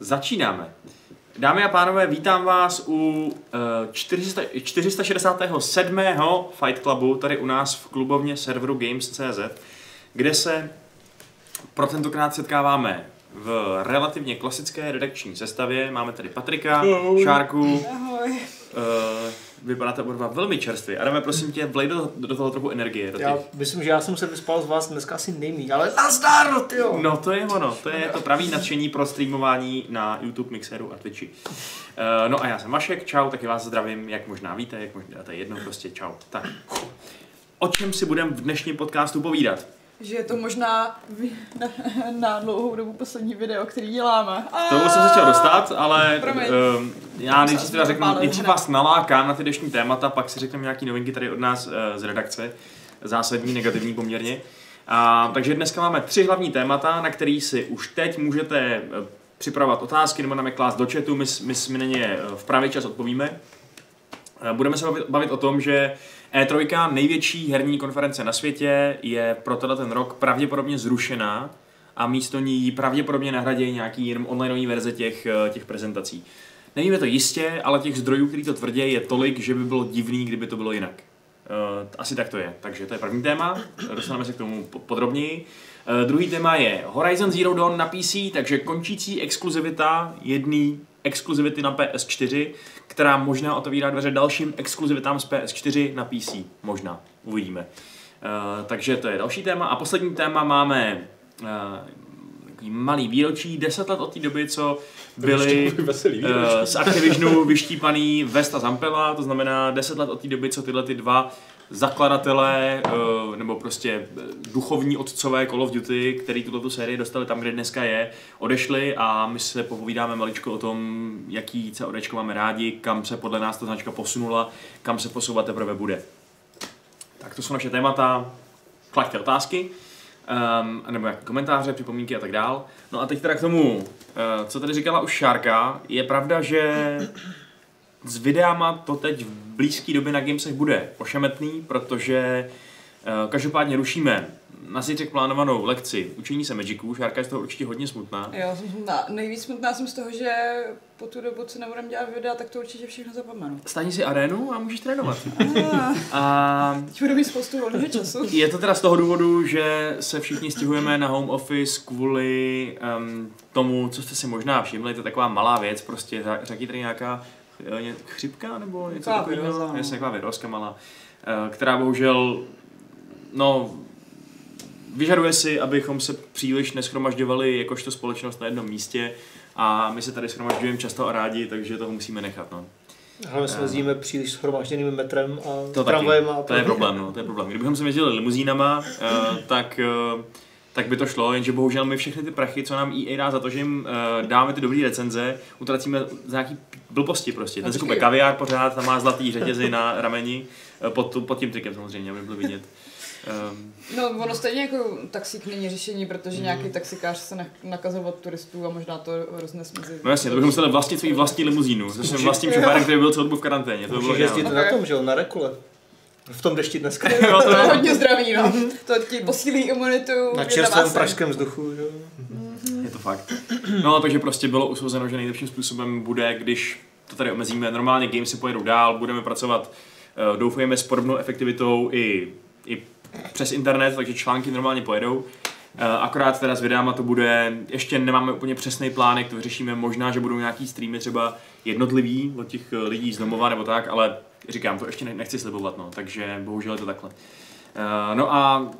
Začínáme. Dámy a pánové, vítám vás u uh, 400, 467. Fight Clubu tady u nás v klubovně serveru Games.cz, kde se pro tentokrát setkáváme v relativně klasické redakční sestavě. Máme tady Patrika, Šárku, Ahoj. Vypadáte oba dva velmi čerstvě. Adame, prosím tě, vlej do, do toho trochu energie. Do těch... Já myslím, že já jsem se vyspal z vás dneska asi nejmíň, ale nazdar, tyjo! No to je ono, to je to pravý nadšení pro streamování na YouTube, Mixeru a Twitchi. Uh, no a já jsem Vašek, čau, taky vás zdravím, jak možná víte, jak možná, to je jedno, prostě čau. Tak, o čem si budeme v dnešním podcastu povídat? Že je to možná na, na dlouhou dobu poslední video, který děláme. K tomu jsem se chtěl dostat, ale um, já nejdřív teda řeknu, nejdřív vás nalákám na ty dnešní témata, pak si řekneme nějaké novinky tady od nás uh, z redakce, zásadní, negativní poměrně. A, takže dneska máme tři hlavní témata, na který si už teď můžete eh, připravovat otázky nebo nám je klást do chatu, my, my, my na ně eh, v pravý čas odpovíme. Budeme se bavit, bavit o tom, že E3, největší herní konference na světě, je pro tenhle ten rok pravděpodobně zrušená a místo ní pravděpodobně nahradí nějaký onlineový verze těch, eh, těch prezentací. Nevíme to jistě, ale těch zdrojů, který to tvrdí, je tolik, že by bylo divný, kdyby to bylo jinak. Eh, Asi tak to je. Takže to je první téma, dostaneme se k tomu po- podrobněji. Eh, Druhý téma je Horizon Zero Dawn na PC, takže končící exkluzivita jedný exkluzivity na PS4, která možná otevírá dveře dalším exkluzivitám z PS4 na PC. Možná. Uvidíme. Eh, takže to je další téma. A poslední téma máme takový malý výročí, 10 let od té doby, co byly veselý eh, z Activisionu vyštípaný Vesta Zampella, to znamená 10 let od té doby, co tyhle ty dva zakladatelé, eh, nebo prostě eh, duchovní otcové Call of Duty, který tuto tu sérii dostali tam, kde dneska je, odešli a my se popovídáme maličko o tom, jaký CODčko máme rádi, kam se podle nás ta značka posunula, kam se posouvat teprve bude. Tak to jsou naše témata, klaďte otázky, um, nebo jak komentáře, připomínky a tak dál. No a teď teda k tomu, uh, co tady říkala už Šárka, je pravda, že s videama to teď v blízké době na Gamesech bude ošemetný, protože uh, každopádně rušíme na zítřek plánovanou lekci učení se Magicu. Šárka je z toho určitě hodně smutná. Jo, jsem smutná. Nejvíc smutná jsem z toho, že po tu dobu, co nebudem dělat videa, tak to určitě všechno zapomenu. Stani si arénu a můžeš trénovat. Ah, A Teď budu mít spoustu volného času. Je to teda z toho důvodu, že se všichni stěhujeme na home office kvůli um, tomu, co jste si možná všimli, to je taková malá věc, prostě řekni tady nějaká eh, chřipka nebo něco takového, no. Taková virózka malá, eh, která bohužel, no, vyžaduje si, abychom se příliš neschromažďovali jakožto společnost na jednom místě a my se tady schromažďujeme často a rádi, takže toho musíme nechat, no. Hlavně se jezdíme příliš shromážděným metrem a To tramvajem taky. a To je problém, no, to je problém. Kdybychom se jezdili limuzínama, uh, tak, uh, tak by to šlo, jenže bohužel my všechny ty prachy, co nám EA dá za to, že jim uh, dáme ty dobré recenze, utracíme za nějaký blbosti prostě. Ten kaviár pořád, tam má zlatý řetězy na rameni, uh, pod, pod tím trikem samozřejmě, aby bylo vidět. Um, No, ono stejně jako taxík není řešení, protože nějaký taxikář se nakazil od turistů a možná to roznes mezi... no jasně, to bychom museli vlastnit svůj vlastní limuzínu, se svým vlastním šoférem, který byl celou dobu v karanténě. To by bylo jezdit ideální. na tom, že jo, na rekule. V tom dešti dneska. Jo, to To je hodně zdraví, no. To ti posílí imunitu. Na čerstvém pražském vzduchu, jo. Je to fakt. No, takže prostě bylo usouzeno, že nejlepším způsobem bude, když to tady omezíme. Normálně gamesy pojedou dál, budeme pracovat, eh, doufujeme, s podobnou efektivitou i, i přes internet, takže články normálně pojedou. Eh, Akorát teda s videama to bude, ještě nemáme úplně přesný plán, jak to vyřešíme, možná, že budou nějaký streamy třeba jednotlivý od těch eh, lidí z domova nebo tak, ale říkám, to ještě ne- nechci slibovat, no, takže bohužel je to takhle. Eh, No a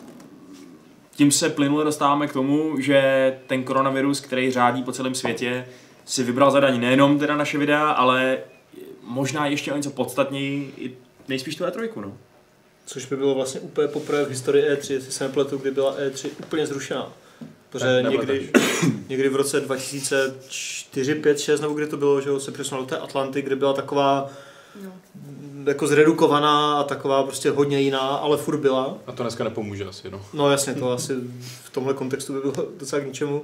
tím se plynule dostáváme k tomu, že ten koronavirus, který řádí po celém světě, si vybral zadaní nejenom teda naše videa, ale možná ještě o něco podstatněji, nejspíš tu E3, no. Což by bylo vlastně úplně poprvé v historii E3, jestli se nepletu, kdy byla E3 úplně zrušená. Protože Ne, někdy, někdy v roce 2004, 5, 6, nebo kdy to bylo, že se přesunul do té Atlanty, kde byla taková No. jako zredukovaná a taková prostě hodně jiná, ale furt byla. A to dneska nepomůže asi, no. No jasně, to asi v tomhle kontextu by bylo docela k ničemu.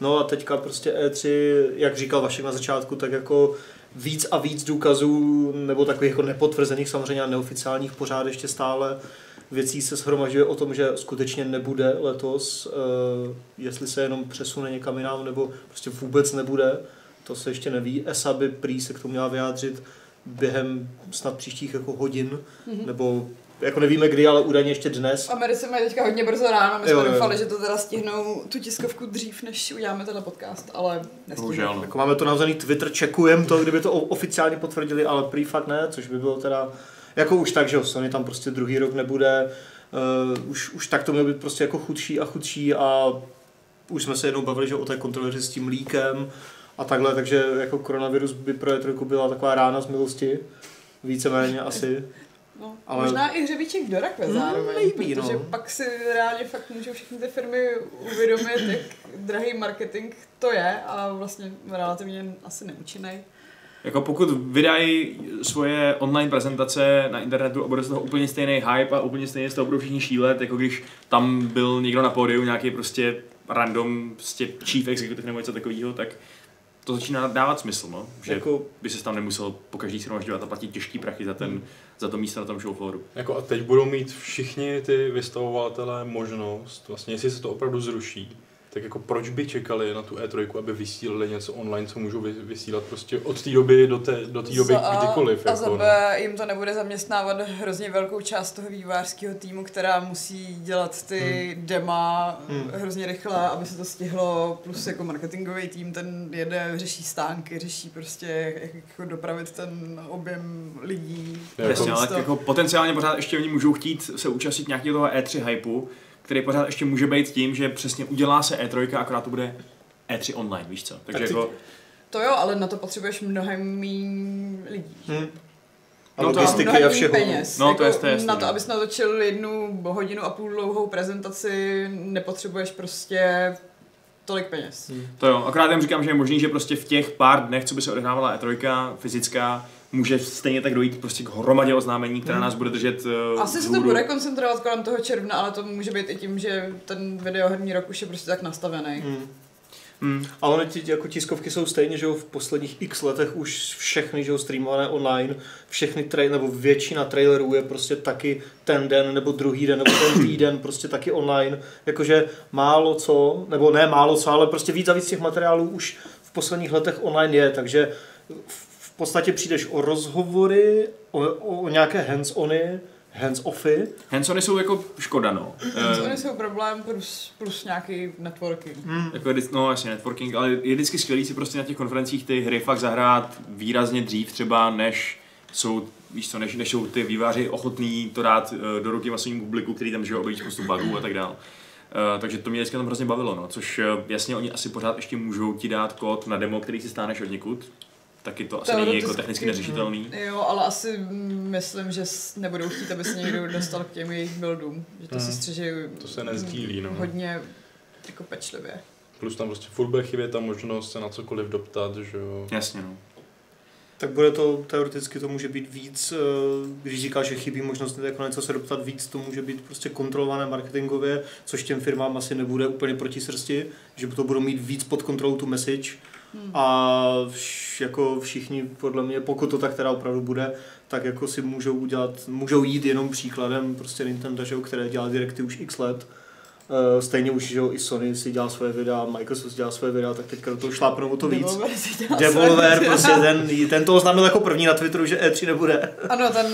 No a teďka prostě E3, jak říkal Vašek na začátku, tak jako víc a víc důkazů, nebo takových jako nepotvrzených samozřejmě a neoficiálních pořád ještě stále věcí se shromažďuje o tom, že skutečně nebude letos, eh, jestli se jenom přesune někam jinam, nebo prostě vůbec nebude, to se ještě neví. ESA by prý se k tomu měla vyjádřit během snad příštích jako hodin, mm-hmm. nebo jako nevíme kdy, ale údajně ještě dnes. Americe mají teďka hodně brzo ráno, my Jo, jsme jo. doufali, že to teda stihnou tu tiskovku dřív, než uděláme tenhle podcast, ale nestihnou. Bohužel, no. Jako máme to navzaný Twitter, čekujem to, kdyby to oficiálně potvrdili, ale prý fakt ne, což by bylo teda, jako už tak, že jo, Sony tam prostě druhý rok nebude, uh, už, už tak to mělo být prostě jako chudší a chudší a už jsme se jednou bavili, že o té kontroverzi s tím líkem a takhle, takže jako koronavirus by pro E3 byla taková rána z milosti, víceméně asi. No, Ale-. Možná i hřebíček do rakve Hmm, zároveň, maybe, protože no. pak si reálně fakt můžou všechny ty firmy uvědomit, jak drahý marketing to je a vlastně relativně asi neúčinný. Jako pokud vydají svoje online prezentace na internetu a bude z toho úplně stejný hype a úplně stejně z toho budou všichni šílet, jako když tam byl někdo na pódiu, nějaký prostě random prostě chief executive nebo něco takového, tak to začíná dávat smysl, no? že Jako, by se tam nemusel po každý shromažďovat a platit těžký prachy za, ten, za to místo na tom show flooru. Jako a teď budou mít všichni ty vystavovatelé možnost, vlastně jestli se to opravdu zruší, tak jako proč by čekali na tu E3, aby vysílali něco online, co můžou vy- vysílat prostě od té doby do té, do té doby Za A- kdykoliv. A jako, za no. B jim to nebude zaměstnávat hrozně velkou část toho vývářského týmu, která musí dělat ty dema Hmm. hrozně rychle, aby se to stihlo, plus jako marketingový tým, ten jede, řeší stánky, řeší prostě, jak jako dopravit ten objem lidí. Jako Jasně, ale místo. jako potenciálně pořád ještě oni můžou chtít se účastnit nějakého toho E3 hypeu, který pořád ještě může být tím, že přesně udělá se E3, akorát to bude E3 online, víš co? Takže Tak jako, To jo, ale na to potřebuješ mnohem méně lidí. hm. A No to- logistiky mnohem a všeho. peněz. No, to jako je- to je jasný, na to, no. abys natočil jednu hodinu a půl dlouhou prezentaci, nepotřebuješ prostě tolik peněz. Hm. To jo, akorát jen říkám, že je možný, že prostě v těch pár dnech, co by se odehrávala E3 fyzická, může stejně tak dojít prostě k hromadě oznámení, která nás bude držet uh, Asi se to bude koncentrovat kolem toho června, ale to může být i tím, že ten videoherní rok už je prostě tak nastavený. Hm. Hmm. Ale ty jako tiskovky jsou stejně, že jo, v posledních x letech už všechny, že jo, streamované online, všechny trail, nebo většina trailerů je prostě taky ten den, nebo druhý den, nebo ten týden, prostě taky online. Jakože málo co, nebo ne málo co, ale prostě víc a víc těch materiálů už v posledních letech online je, takže podstatě přijdeš o rozhovory, o, o, o nějaké hands-ony, hands-offy. Handsony jsou jako škoda, no. Uh, Eh, jsou problém plus, plus nějaký networking. Hmm. jako no jasně, networking, ale je vždycky skvělý si prostě na těch konferencích ty hry fakt zahrát výrazně dřív třeba, než jsou, víš co, než, než jsou ty výváři ochotní to dát eh, do ruky masovému publiku, který tam žije obejít spoustu bugů a tak dál. Uh, takže to mě vždycky tam hrozně bavilo, no. což uh, jasně oni asi pořád ještě můžou ti dát kód na demo, který si stáneš od někud. Taky to asi není jako Teoreticky, technicky neřešitelný. Jo, ale asi mm, myslím, že nebudou chtít, aby se někdo dostal k těm jejich buildům. Že to Hmm. si střeží To se nezdílí, no. hodně jako pečlivě. Plus tam prostě furt bude chybět ta možnost se na cokoliv doptat, že jo. Jasně, no. Tak bude to, teoreticky to může být víc, eh, když říká, že chybí možnost jako něco se doptat víc, to může být prostě kontrolované marketingově, což těm firmám asi nebude úplně proti srsti, že to budou mít víc pod kontrolou tu message Hmm. a vš, jako všichni, podle mě, pokud to tak teda opravdu bude, tak jako si můžou udělat, můžou jít jenom příkladem prostě Nintendo, které dělá direkty už x let. Eh, Stejně už, že jo, i Sony si dělá svoje videa, Microsoft dělá svoje videa, tak teďka do toho šlápnou o to víc. Devolver si své- prostě ten, ten to oznámil jako první na Twitteru, že E3 nebude. Ano, ten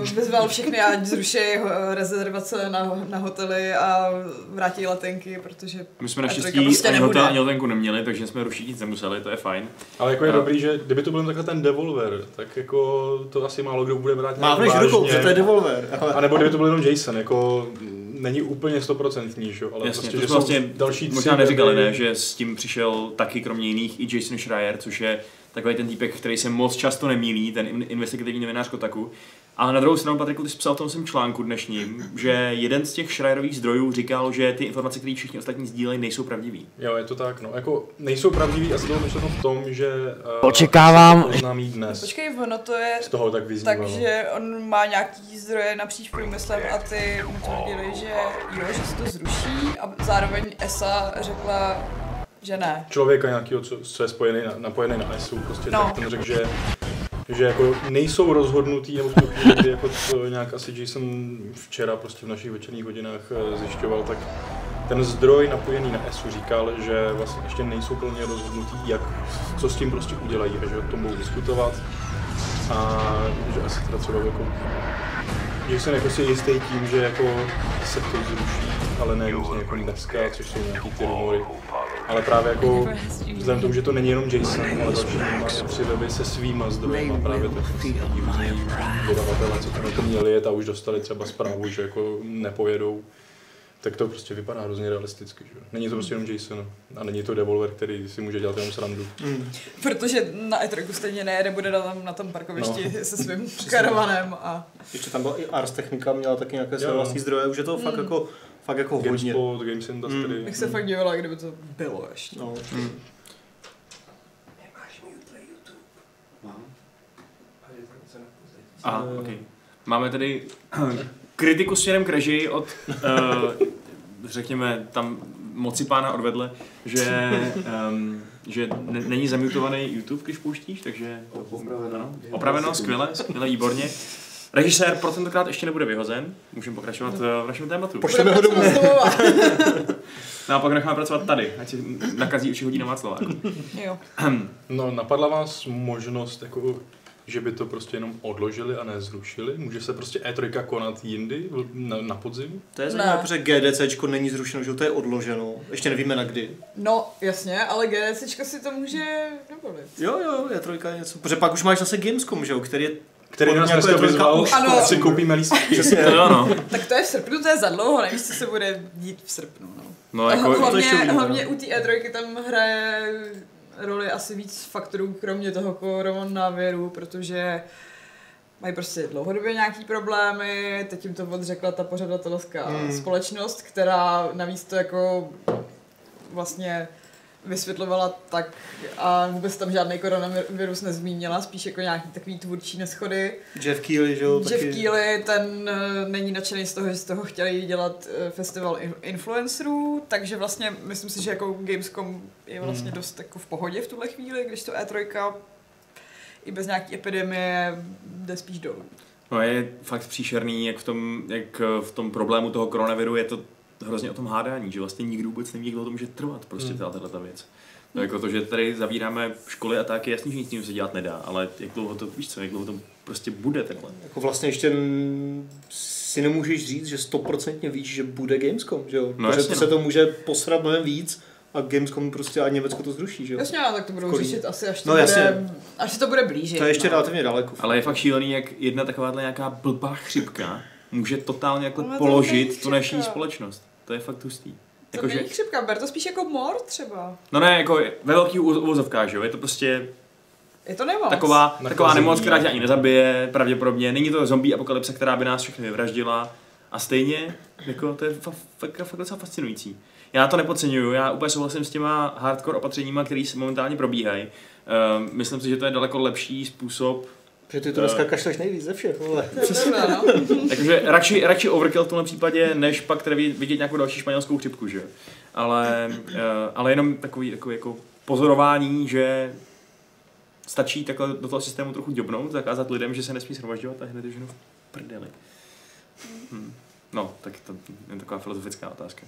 uh, vyzval všechny, ať zruší uh, rezervace na, na hotely a vrátí letenky, protože My jsme A naštěstí trojka prostě ani hotel, ani letenku neměli, takže jsme rušit nic nemuseli, to je fajn. Ale jako je Jo. dobrý, že kdyby to byl takhle ten Devolver, tak jako to asi málo kdo bude brát nějak rukou, že to je Devolver. Ale... A nebo kdyby to byl jenom Jason, jako není úplně stoprocentní, že jo, ale Jasně, prostě, to že jsou vlastně další tři Možná neříkali, ne, že s tím přišel taky kromě jiných i Jason Schreier, což je takový ten týpek, který se moc často nemýlí, ten in- investigativní novinář Kotaku. Ale na druhou stranu, Patriku, ty jsi psal v tom svém článku dnešním, že jeden z těch Schreierových zdrojů říkal, že ty informace, které všichni ostatní sdílejí, nejsou pravdivý. Jo, je to tak, no. Jako nejsou pravdivý a z toho myšleno v tom, že uh, Očekávám- to oznámí dnes. počkej, ono to je Z toho tak vyznívalo. takže on má nějaký zdroje napříč průmyslem a ty mu tvrdili, že jo, že se to zruší a zároveň ESA řekla, že ne. Člověka nějakého, co, co je spojený na, napojený na ESU, prostě No. tak ten řekl, že že jako nejsou rozhodnutý, nebo kdy jako to nějak asi Jason včera prostě v našich večerních hodinách eh, zjišťoval, tak ten zdroj napojený na ESU říkal, že vlastně ještě nejsou plně rozhodnutý, jak, co s tím prostě udělají a že o tom budou diskutovat a že asi teda třeba jako že jsem jako si jistý tím, že jako se to zruší, ale ne nutně jako dneska, což jsou nějaký ty rumory. Ale právě jako vzhledem k tomu, že to není jenom Jason, ale další tři weby se svýma zdroji a právě různý vydavatele, co to na to měli jet a už dostali třeba zprávu, že jako nepojedou. Tak to prostě vypadá hrozně realisticky, že? jo. Není to prostě jenom Jason a není to Devolver, který si může dělat jenom srandu. Mm. Protože na E3 stejně nejede, bude tom, na tom parkovišti No. se svým karavanem a Ještě tam byla i Ars Technica, měla taky nějaké své Jo. vlastní zdroje, už je to fakt Mm. jako, fakt jako hodně. GameSpot, Games Industry. Mm. bych se fakt divila, kdyby to bylo ještě. No. Mám. Aha, okay. Máme tedy kritiku směrem k režii od, uh, řekněme, tam moci pána odvedle, že, um, že ne, není zamutovaný YouTube, když pouštíš, takže Opraveno. Ano, opraveno, skvěle, skvěle, výborně. Režisér pro tentokrát ještě nebude vyhozen, můžeme pokračovat eh, v našem tématu. Pošleme ho domů. No a pak necháme pracovat tady, ať si nakazí uši hodí na Václaváku. znova. Jo. No, napadla vás možnost, jako, že by to prostě jenom odložili a nezrušili? Může se prostě E3 konat jindy, na, na podzim? To je Ne. zajímavé, protože GDCčko není zrušeno, že to je odloženo. Ještě nevíme na kdy. No, jasně, ale GDCčko si to může dovolit. Jo, jo, je trojka něco. Protože pak už máš zase Gamescom, že jo, který je Který nás jako dneska vyzval, už Ano. si koupíme lístky. přesně. To jo, no. Tak to je v srpnu, to je za dlouho, nevíš, co se bude dít v srpnu. No. No jako, to hlavně, ještě uvidíme, hlavně no. u té E3 tam hraje roli asi víc faktorů, kromě toho koronaviru, protože mají prostě dlouhodobě nějaký problémy, teď jim to odřekla ta pořadatelská Hmm. společnost, která navíc to jako vlastně vysvětlovala tak a vůbec tam žádný koronavirus nezmínila, spíš jako nějaký takový tvůrčí neschody. Jeff Keighley, že jo, Jeff taky. Keighley, ten eh, není nadšený z toho, že z toho chtěli dělat eh, festival in- influencerů, takže vlastně myslím si, že jako Gamescom je vlastně Hmm. dost jako v pohodě v tuhle chvíli, když to E3 i bez nějaký epidemie jde spíš dolů. no je fakt příšerný, jak v tom, jak v tom problému toho koronaviru je to hrozně o tom hádání, že vlastně nikdo vůbec neví, jak to může trvat, prostě Hmm. tahle ta věc. No, jako to, že tady zavíráme školy a tak, je jasný, že nic s tím se dělat nedá, ale jak dlouho to, víš co, jak dlouho to prostě bude tenhle. Jako vlastně ještě si nemůžeš říct, že stoprocentně víš, že bude Gamescom, že jo? No Protože jasně, to se no. to může posrat mnohem víc a Gamescom prostě a Německo to zruší, že jo? Jasně, ale tak to budou řešit asi, až to, No, bude, až to bude blíže. To je ještě no. relativně daleko. Ale je fakt šílený, jak jedna takováhle nějaká blbá chřipka může totálně jako položit tu naší společnost. To je fakt hustý. To Jakože, není chřipka, ber to spíš jako mor třeba. no ne, jako ve velkých uvozovkách, že jo, je to prostě Je to nemoc. taková, Nakazení, taková nemoc, která tě ani nezabije, pravděpodobně. Není to zombie apokalypse, která by nás všechny vyvraždila. A stejně, jako, to je fa- fakt, fakt docela fascinující. Já to nepodceňuju, já úplně souhlasím s těma hardcore opatřeníma, které se momentálně probíhají. Um, myslím si, že to je daleko lepší způsob. Že ty to dneska kašleš nejvíc ze všech, vole. No. Takže radši, radši overkill v tomhle případě, než pak tady vidět nějakou další španělskou chřipku, že jo. Ale, uh, ale jenom takový, takový jako pozorování, že stačí takhle do toho systému trochu děbnout, zakázat lidem, že se nesmí shromažďovat a hned je ženu v prdeli. Hmm. No, tak to je taková filozofická otázka.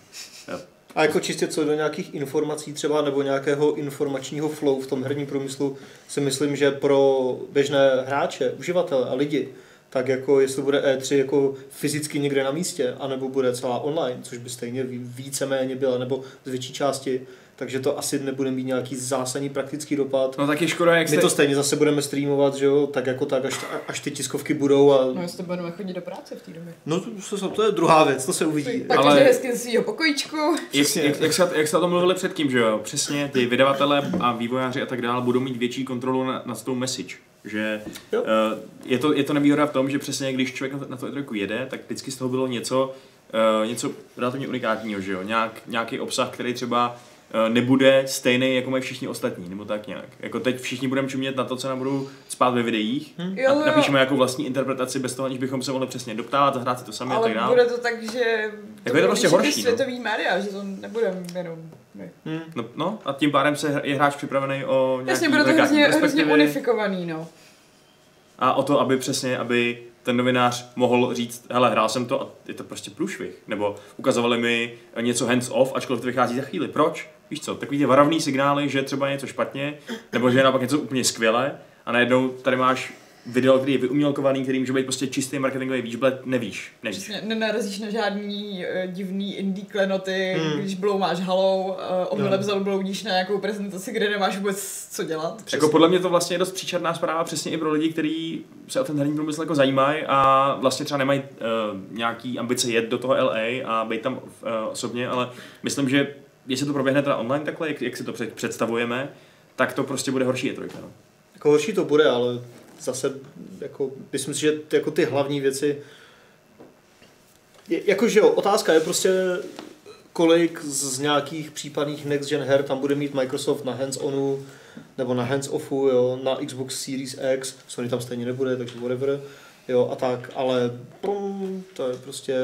A jako čistě co do nějakých informací třeba nebo nějakého informačního flow v tom herním průmyslu si myslím, že pro běžné hráče, uživatele a lidi, tak jako jestli bude E3 jako fyzicky někde na místě, anebo bude celá online, což by stejně ví- víceméně byla, nebo z větší části, takže to asi nebude mít nějaký zásadní praktický dopad. No tak je škoda, jak My jste... to stejně zase budeme streamovat, že jo, tak jako tak, až, až ty tiskovky budou a... No, jestli budeme chodit do práce v té době. No to, to, to je druhá věc, to se uvidí. Pak Ale- hezky ze svého pokojíčku. Jak, jak, jak, se, jak se o tom mluvili předtím, že jo? Přesně ty vydavatele a vývojáři a tak dále budou mít větší kontrolu na, na tou message. Že Jo. uh, je, to, je to nevýhoda v tom, že přesně když člověk na to, na to E3 jede, tak vždycky z toho bylo něco, uh, něco relativně unikátního, že jo? Nějak, nějaký obsah, který třeba nebude stejný, jako mají všichni ostatní, nebo tak nějak. Jako teď všichni budeme čumět na to, co nám budou spát ve videích. Hm? Jo, A jo. napíšeme jako vlastní interpretaci bez toho, aniž bychom se mohli přesně doptávat, zahrát si to sami a Ale tak dále. bude to tak, že to, to prostě horší, no. světový média, že to nebudeme jenom my. Hm. No, no, a tím pádem se je hráč připravený o nějaký Jasně, bude to hrozně, hrozně unifikovaný, no. a o to, aby přesně, aby ten novinář mohl říct, hele, hrál jsem to a je to prostě průšvih. Nebo ukazovali mi něco hands off, ačkoliv to vychází za chvíli. Proč? Víš co, takový ty varovný signály, že třeba je něco špatně, nebo že je naopak něco úplně skvělé a najednou tady máš video, který je vyumělkovaný, který může být prostě čistý marketingový výžblet, nevíš, nevíš. Přesně, nenarazíš na žádný uh, divný indie klenoty, Hmm. když bloumáš halou, uh, omylem No. zabloudíš na nějakou prezentaci, kde nemáš vůbec co dělat. Jako podle mě to vlastně je dost příčerná zpráva přesně i pro lidi, kteří se o ten herní průmysl jako zajímají a vlastně třeba nemají uh, nějaký ambice jet do toho LA a být tam uh, osobně, ale myslím, že jestli to proběhne teda online takhle, jak, jak si to před- představujeme, tak to prostě bude horší je trojka. No. Jako horší to bude, ale zase jako, myslím si, že ty, jako ty hlavní věci je, jakože jo, otázka je prostě kolik z nějakých případných next gen her tam bude mít Microsoft na hands-onu nebo na hands-offu, jo, na Xbox Series X, Sony tam stejně nebude, takže whatever, jo, a tak, ale pum, to je prostě,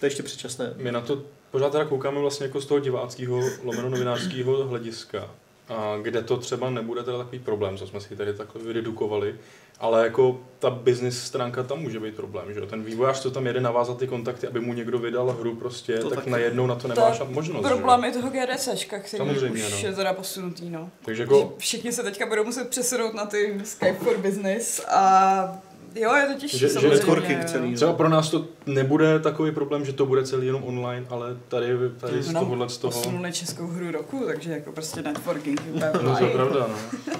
to je ještě předčasné. My na to pořád teda koukáme vlastně jako z toho diváckého, lomeno novinářského hlediska. A kde to třeba nebude teda takový problém, co jsme si tady takhle vyredukovali, ale jako ta business stránka tam může být problém, že jo? Ten vývojář, co tam jede navázat ty kontakty, aby mu někdo vydal hru prostě, To to tak taky. najednou na to To nemáš je možnost, že Problém je toho GDCčka, který Samozřejmě, už no. je teda posunutý, no. Takže Jako... jako, Všichni se teďka budou muset přesunout na ty Skype for Business a jo, je to těžší Že- že samozřejmě. networking jo. celý, třeba pro nás to nebude takový problém, že to bude celý jenom online, ale tady, tady z No, tohohle z toho... Posunuli českou hru roku, takže jako prostě networking. No to je pravda, no.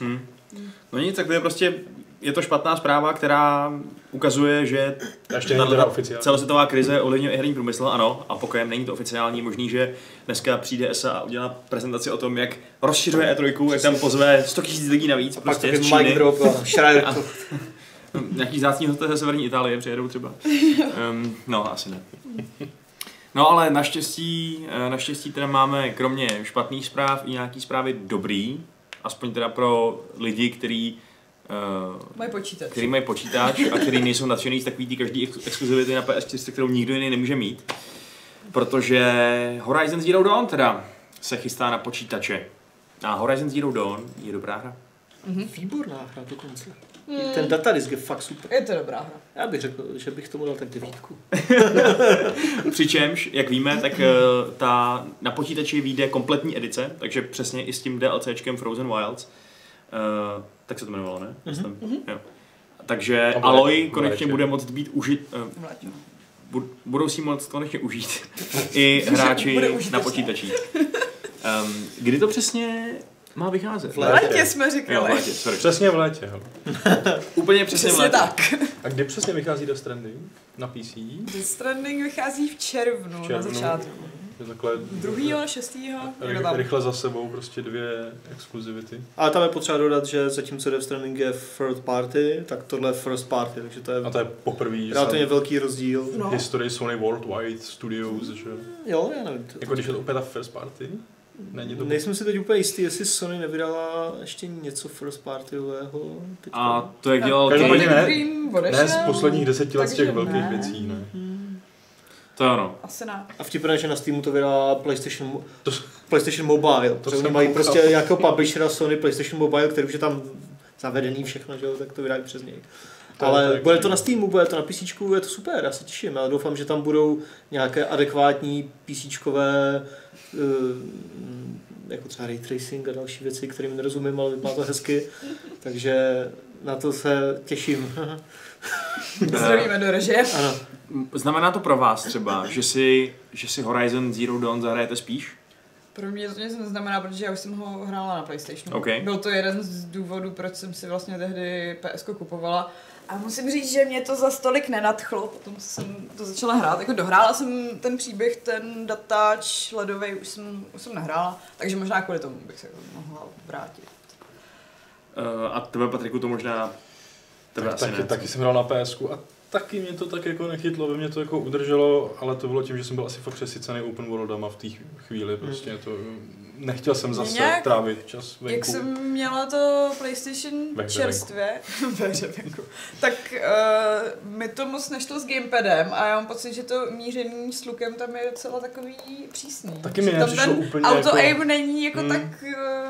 Hm. No nic, tak to je prostě, je to špatná zpráva, která ukazuje, že A ještě není teda oficiálně. celosvětová krize ovlivňuje i herní průmysl, ano, a pokud není to oficiální, možný, že dneska přijde ESA a udělá prezentaci o tom, jak rozšiřuje E3, jak tam pozve 100 000 lidí navíc, A pak prostě taky z mic Číny. drop a Schreier Nějaký zácní hosté ze severní Itálie přijedou třeba. Um, no, asi ne. No ale naštěstí, eh, naštěstí teda máme kromě špatných zpráv i nějaký zprávy dobrý, aspoň teda pro lidi, kteří uh, Mají počítač. který mají počítač a který nejsou nadšený z takový ty každý ex- exkluzivity na PS4, kterou nikdo jiný nemůže mít. Protože Horizon Zero Dawn teda se chystá na počítače. A Horizon Zero Dawn je dobrá hra. Výborná hra dokonce. Hmm. Ten datadisk je fakt super. Je to dobrá hra. Já bych řekl, že bych tomu dal tak devítku. Přičemž, jak víme, tak eh, ta na počítači vyjde kompletní edice, takže přesně i s tím DLCčkem Frozen Wilds. Uh, tak se to jmenovalo, ne? Myslím. Jo. Takže A bude- Aloy konečně bude moct být užit, uh, budou si moct konečně užít i hráči na počítačích. Um, kdy to přesně má vycházet? V V létě. létě jsme Jo, v říkali. létě, sorry. Přesně v létě. Úplně přesně v Přesně létě. tak. A kdy přesně vychází Death Stranding? Na PC? The Stranding vychází v červnu, V červnu. na začátku. Je takhle Druhýho, šestýho, ry- tam. rychle za sebou prostě dvě exkluzivity. Ale tam je potřeba dodat, že zatímco Death Stranding je third party, tak tohle je first party, takže to je A to je poprvé relativně v velký rozdíl. No. historii Sony Worldwide Studios, že? Jo, já nevím. To, Jako když je to opět ta first party? Není to... Nejsem si teď úplně jistý, jestli Sony nevydala ještě něco first partyového. A to, jak dělal Každopádně ne. Ne z posledních deseti let těch velkých ne. věcí, ne. to je ono. Asi ne. A vtipné, že na Steamu to vydá PlayStation, To- PlayStation Mobile. To To oni mají koukal. prostě jako publishera Sony PlayStation Mobile, který už je tam zavedený všechno, že jo, tak to vydají přes něj. To je Ale tak, bude to na Steamu, bude to na PC, je to super, já se těším. Já doufám, že tam budou nějaké adekvátní PCčkové jako třeba ray tracing a další věci, kterým nerozumím, ale vypadá to hezky. Takže na to se těším. Zdravíme do režie. ano. Znamená to pro vás třeba, že si, že si Horizon Zero Dawn zahrajete spíš? Pro mě to nic neznamená, protože já už jsem ho hrála na PlayStationu. OK. Byl to jeden z důvodů, proč jsem si vlastně tehdy PS kupovala. A musím říct, že mě to za stolik nenadchlo, potom jsem to začala hrát. Jako dohrála jsem ten příběh, ten datáč ledový už jsem, už jsem nehrála, takže možná kvůli tomu bych se mohla vrátit. Uh, a tebe, Patriku, to možná... Tebe Tak, asi taky, ne. taky jsem hrál na PSku a taky mě to tak jako nechytlo, by mě to jako udrželo, ale to bylo tím, že jsem byl asi fakt přesycený open worldama v té chvíli, prostě to, nechtěl jsem zase Nějak- trávit čas venku. Jak jsem měla to PlayStation Ve čerstvě, ve venku, tak uh, mi to moc nešlo s gamepadem a já mám pocit, že to míření s lukem tam je docela takový přísný. Taky mi tam nepřišlo ten úplně auto jako- aim není jako Hmm. tak uh,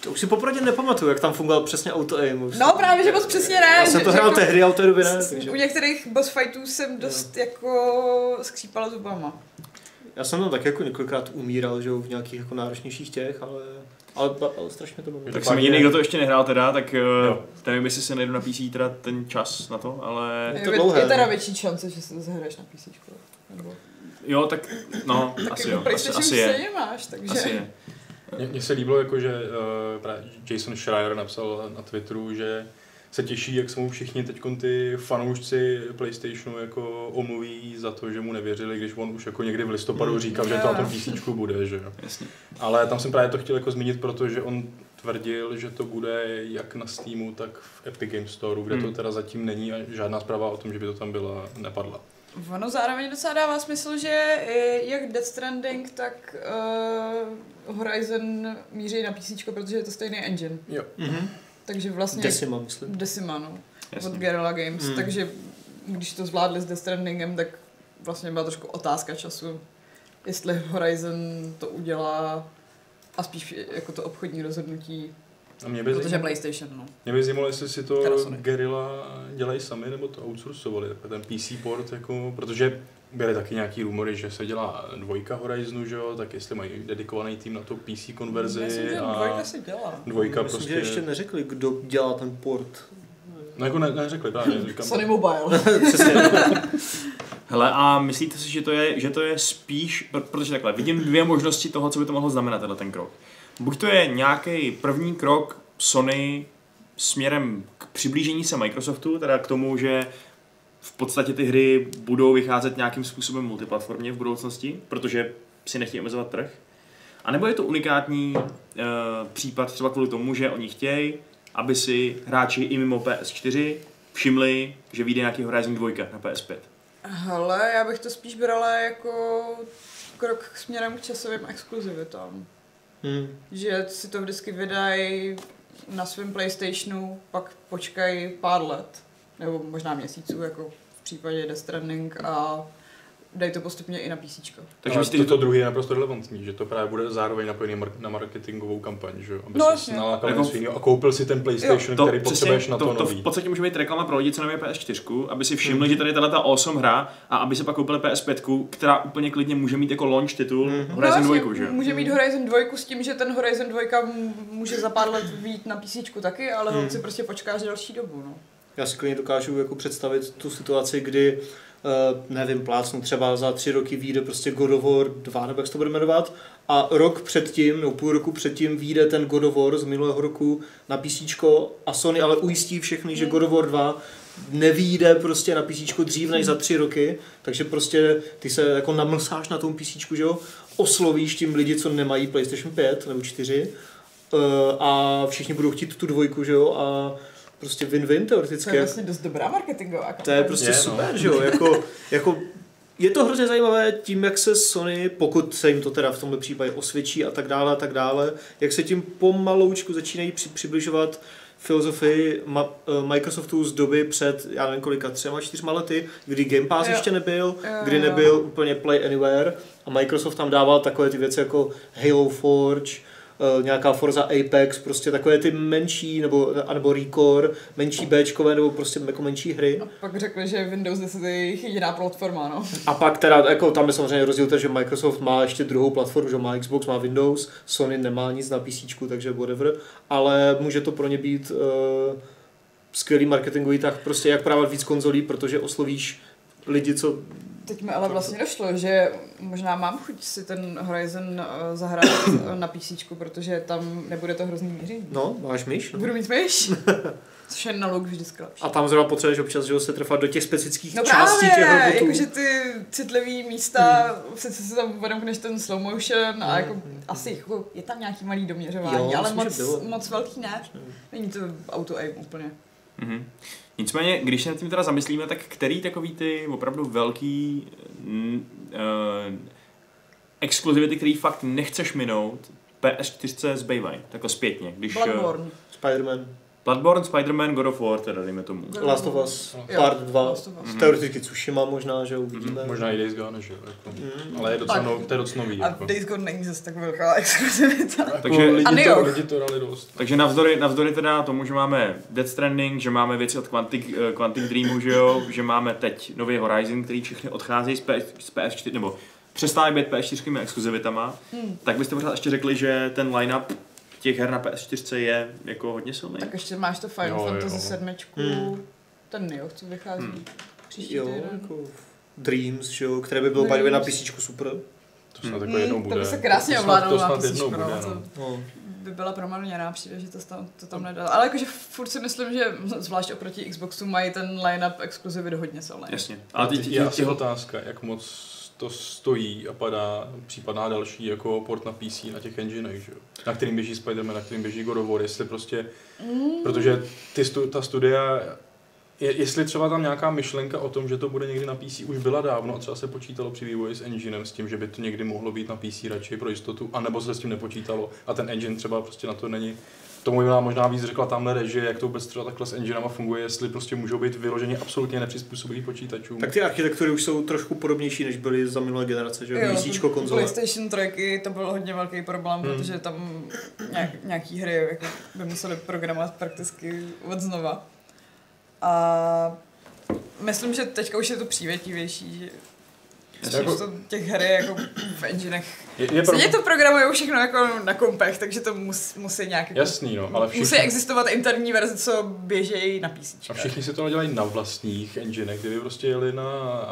To už si popravdě nepamatuju, jak tam fungoval přesně auto aim. Už- No právě, že moc přesně ne. Já jsem to hrál jako- tehdy, a od té doby ne. Takže. U některých boss fightů jsem dost jako skřípala zubama. Já jsem tam tak jako několikrát umíral, že jo, v nějakých jako náročnějších těch, ale, ale, ale strašně to bylo. Tak jsem jediný, kdo to ještě nehrál teda, tak Jo. jo. nevím, jestli se najdu na PC teda ten čas na to, ale Je to je, dlouhé, je teda větší šance, že se zahraješ na PC. Nebo... jo, tak no, Tak asi jako jo, asi, asi je, stejně máš, takže... asi je. Mně- se líbilo, jako, že uh, Jason Schreier napsal na Twitteru, že se těší, jak se mu všichni teď ty fanoušci PlayStationu jako omluví za to, že mu nevěřili, když on už jako někdy v listopadu Mm. říkal, že to na tom PC bude, že jo. Jasně. Ale tam jsem právě to chtěl jako zmínit, protože on tvrdil, že to bude jak na Steamu, tak v Epic Games Store, kde to Hmm. to teda zatím není a žádná zpráva o tom, že by to tam byla, nepadla. Ono zároveň docela dává smysl, že i jak Death Stranding, tak uh, Horizon míří na PC, protože je to stejný engine. Jo. Mhm. Takže vlastně... Decima, myslím. Decima, no. Jasně. Od Guerrilla Games. Hmm. Takže když to zvládli s Death Strandingem, tak vlastně byla trošku otázka času, jestli Horizon to udělá a spíš jako to obchodní rozhodnutí, A mě by, protože zajímalo, PlayStation, no. mě by zajímalo, jestli si to. Guerrilla dělají sami, nebo to outsourcovali, takhle ten PC port, jako, protože byly taky nějaký rumory, že se dělá dvojka Horizonu, že jo, tak jestli mají dedikovaný tým na to PC konverzi Myslím, že a dvojka si dělá. dvojka Myslím, prostě... že ještě neřekli, kdo dělá ten port. No jako ne, neřekli právě, říkám. Sony Mobile. Přesně. Hele, a myslíte si, že to je, že to je spíš, pr- protože takhle, vidím dvě možnosti toho, co by to mohlo znamenat, tenhle ten krok. Buď to je nějaký první krok Sony směrem k přiblížení se Microsoftu, teda k tomu, že v podstatě ty hry budou vycházet nějakým způsobem multiplatformně v budoucnosti, protože si nechtějí omezovat trh. A nebo je to unikátní uh, případ třeba kvůli tomu, že oni chtějí, aby si hráči i mimo PS4 všimli, že vyjde nějaký Horizon 2 na PS5. Hele, já bych to spíš brala jako krok směrem k časovým exkluzivitám. Hmm. Že si to vždycky vydají na svém PlayStationu, pak počkají pár let, nebo možná měsíců, jako v případě Death Stranding a dají to postupně i na PC. Takže to, že to druhé je naprosto relevantní, že to právě bude zároveň napojený mar- na marketingovou kampaň, že jo? Aby No jasně. si nalákal Jako- jako, svýho a koupil si ten PlayStation, to, který potřebuješ na to, to, to nový. v podstatě může být reklama pro lidi, co nemají PS4, aby si všimli, Mhm. že tady je ta awesome hra a aby se pak koupili PS5, která úplně klidně může mít jako launch titul Mhm. Horizon no, 2, že? jo? Může mít Horizon 2 s tím, že ten Horizon 2 m- může za pár let být na PC taky, ale Hmm. on si prostě počká až další dobu. No. Já si klidně dokážu jako představit tu situaci, kdy Uh, nevím, plácnu třeba za tři roky vyjde prostě God of War 2, nebo jak se to bude jmenovat, a rok předtím, nebo půl roku předtím vyjde ten God of War z minulého roku na PC a Sony ale ujistí všechny, že. God of War 2 nevíde prostě na PC dřív než za tři roky, takže prostě ty se jako namlsáš na tom PC, že jo, oslovíš tím lidi, co nemají PlayStation 5 nebo 4 uh, a všichni budou chtít tu dvojku, že jo, a prostě win-win To teoreticky. je vlastně dost dobrá marketingová kampaň. To je prostě Je, no. super, že jo, jako, jako je to hrozně zajímavé tím, jak se Sony, pokud se jim to teda v tomto případě osvědčí a tak dále a tak dále, jak se tím pomaloučku začínají při, přibližovat filozofii Ma- eh, Microsoftu z doby před, já nevím kolika, třema, čtyřma lety, kdy Game Pass Jo. ještě nebyl, Jo, kdy jo. nebyl úplně Play Anywhere a Microsoft tam dával takové ty věci jako Halo Forge, nějaká Forza Apex, prostě takové ty menší, nebo, nebo Recore, menší Bčkové, nebo prostě jako menší hry. A pak řekli, že Windows 10 je jejich jediná platforma, no. A pak teda, jako tam je samozřejmě rozdíl, že Microsoft má ještě druhou platformu, že má Xbox, má Windows, Sony nemá nic na PC, takže whatever, ale může to pro ně být uh, skvělý marketingový tak prostě jak právě víc konzolí, protože oslovíš lidi, co... Teď mi ale vlastně došlo, že možná mám chuť si ten Horizon eh, zahrát eh, na PC, protože tam nebude to hrozný míření. No, máš myš. No. Budu mít myš. Což je na look vždycky lepší. A tam zrovna potřebuješ občas, že se trefat do těch specifických No částí právě, těch robotů. jakože ty citlivé místa, hmm. sice se tam odemkneš ten slow motion a jako Hmm. asi jako, je tam nějaký malý doměřování, Jo, ale moc, moc velký ne. Není to auto aim úplně. Mhm. Nicméně, když se nad tím teda zamyslíme, tak který takový ty opravdu velký uh, exkluzivity, který fakt nechceš minout, PS4 zbývají, takhle zpětně, když... eh, Bloodborne. Spider-Man. Bloodborne, Spider-Man, God of War, teda dejme tomu. Last of Us, part 2, Last of Us. teoreticky Tsushima možná, že uvidíme. Možná i Days Gone, že jo. Jako. Mm. Ale je docela, no, to je docela nový. A Jako. Days Gone není zase tak velká exkluzivita. Jako Takže- A lidi, to, lidi to dali dost. Takže navzdory, navzdory teda tomu, že máme Death Stranding, že máme věci od Quantic, eh, Quantic Dreamu, že jo, že máme teď nový Horizon, který všechny odcházejí z, PS, z PS4, nebo přestávají být PS4 exkluzivitama, Hmm. tak byste pořád ještě řekli, že ten line-up těch her na PS4 je jako hodně silný. Tak ještě máš to Final Jo. Fantasy 7, Hmm. ten Nioh, co vychází Hmm. příští Jo, týden. jako Dreams, že jo, které by bylo by way na Dreams. PC super. To snad Hmm. jako jednou Hmm, bude. to by se krásně ovládalo to na PC, jednou bude, no, no. to- No. by byla promarněná příležitost tam, to tam nedal. Ale jakože furt si myslím, že zvlášť oproti Xboxu mají ten line-up exkluzivit hodně silný. Jasně. Ale ty, je ty, otázka, jak moc to stojí a padá případná další jako port na PC na těch enginech, že? Na kterým běží Spider-Man, na kterým běží God of War, jestli prostě, Mm. protože ty stu, ta studia, je, jestli třeba tam nějaká myšlenka o tom, že to bude někdy na PC už byla dávno a třeba se počítalo při vývoji s enginem s tím, že by to někdy mohlo být na PC radši pro jistotu, anebo se s tím nepočítalo a ten engine třeba prostě na to není. Tomu možná, možná víc řekla tamhle režie, jak to vůbec třeba takhle s enginama funguje, jestli prostě můžou být vyloženě absolutně nepřizpůsobivý počítačům. Tak ty architektury už jsou trošku podobnější, než byly za minulé generace, že jo? PC, konzole. PlayStation 3 to byl hodně velký problém, Hmm. protože tam nějak, nějaký hry jako by museli programovat prakticky od znova. A myslím, že teďka už je to přívětivější, že. Jako, to těch her je jako v enginech. je, je Stejně to programují všechno jako na kompech, takže to mus, musí nějak jako, Jasný, no, ale musí všichni, existovat interní verze, co běžejí na PC. a všichni si to dělají na vlastních enginech. Kdyby prostě jeli na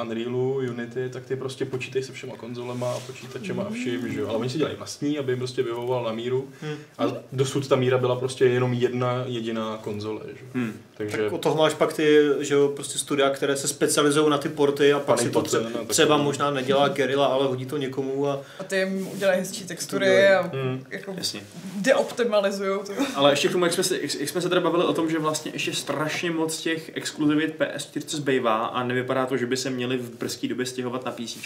Unrealu, Unity, tak ty prostě počítají se všema konzolema a počítačema a vším, že jo. Ale oni si dělají vlastní, aby jim prostě vyhovoval na míru. Hmm. A dosud ta míra byla prostě jenom jedna jediná konzole, že jo. Hmm. Takže Tak od toho máš pak ty, že jo, prostě studia, které se specializují na ty porty a pak si to třeba, třeba možná nedělá Gerilla, ale hodí to někomu a A ty jim udělají hezčí textury a Hmm. jako Jasně. deoptimalizují to. Ale ještě k tomu, jak jsme, se, jak, jak jsme se teda bavili o tom, že vlastně ještě strašně moc těch exkluzivit PS4 zbývá a nevypadá to, že by se měli v brzké době stěhovat na PC,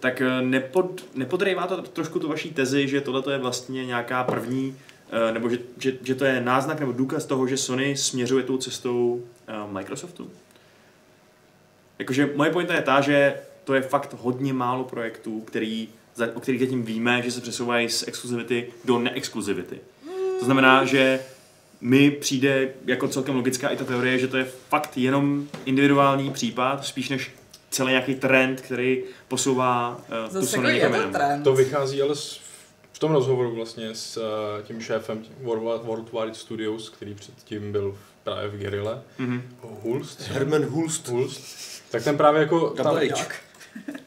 tak eh, nepod, nepodrývá to trošku tu vaší tezi, že tohle je vlastně nějaká první, eh, nebo že, že, že to je náznak nebo důkaz toho, že Sony směřuje tou cestou eh, Microsoftu? Jakože moje pointa je ta, že to je fakt hodně málo projektů, který, za, o kterých zatím víme, že se přesouvají z exkluzivity do neexkluzivity. To znamená, že mi přijde jako celkem logická i ta teorie, že to je fakt jenom individuální případ, spíš než celý nějaký trend, který posouvá uh, tu Sony jako je to trend. To vychází ale s, v tom rozhovoru vlastně s eh, tím šéfem World- Worldwide Studios, který předtím byl právě v Guerrilla, Mhm. Hulst. Herman Hulst. Hulst. Tak ten právě jako, tam.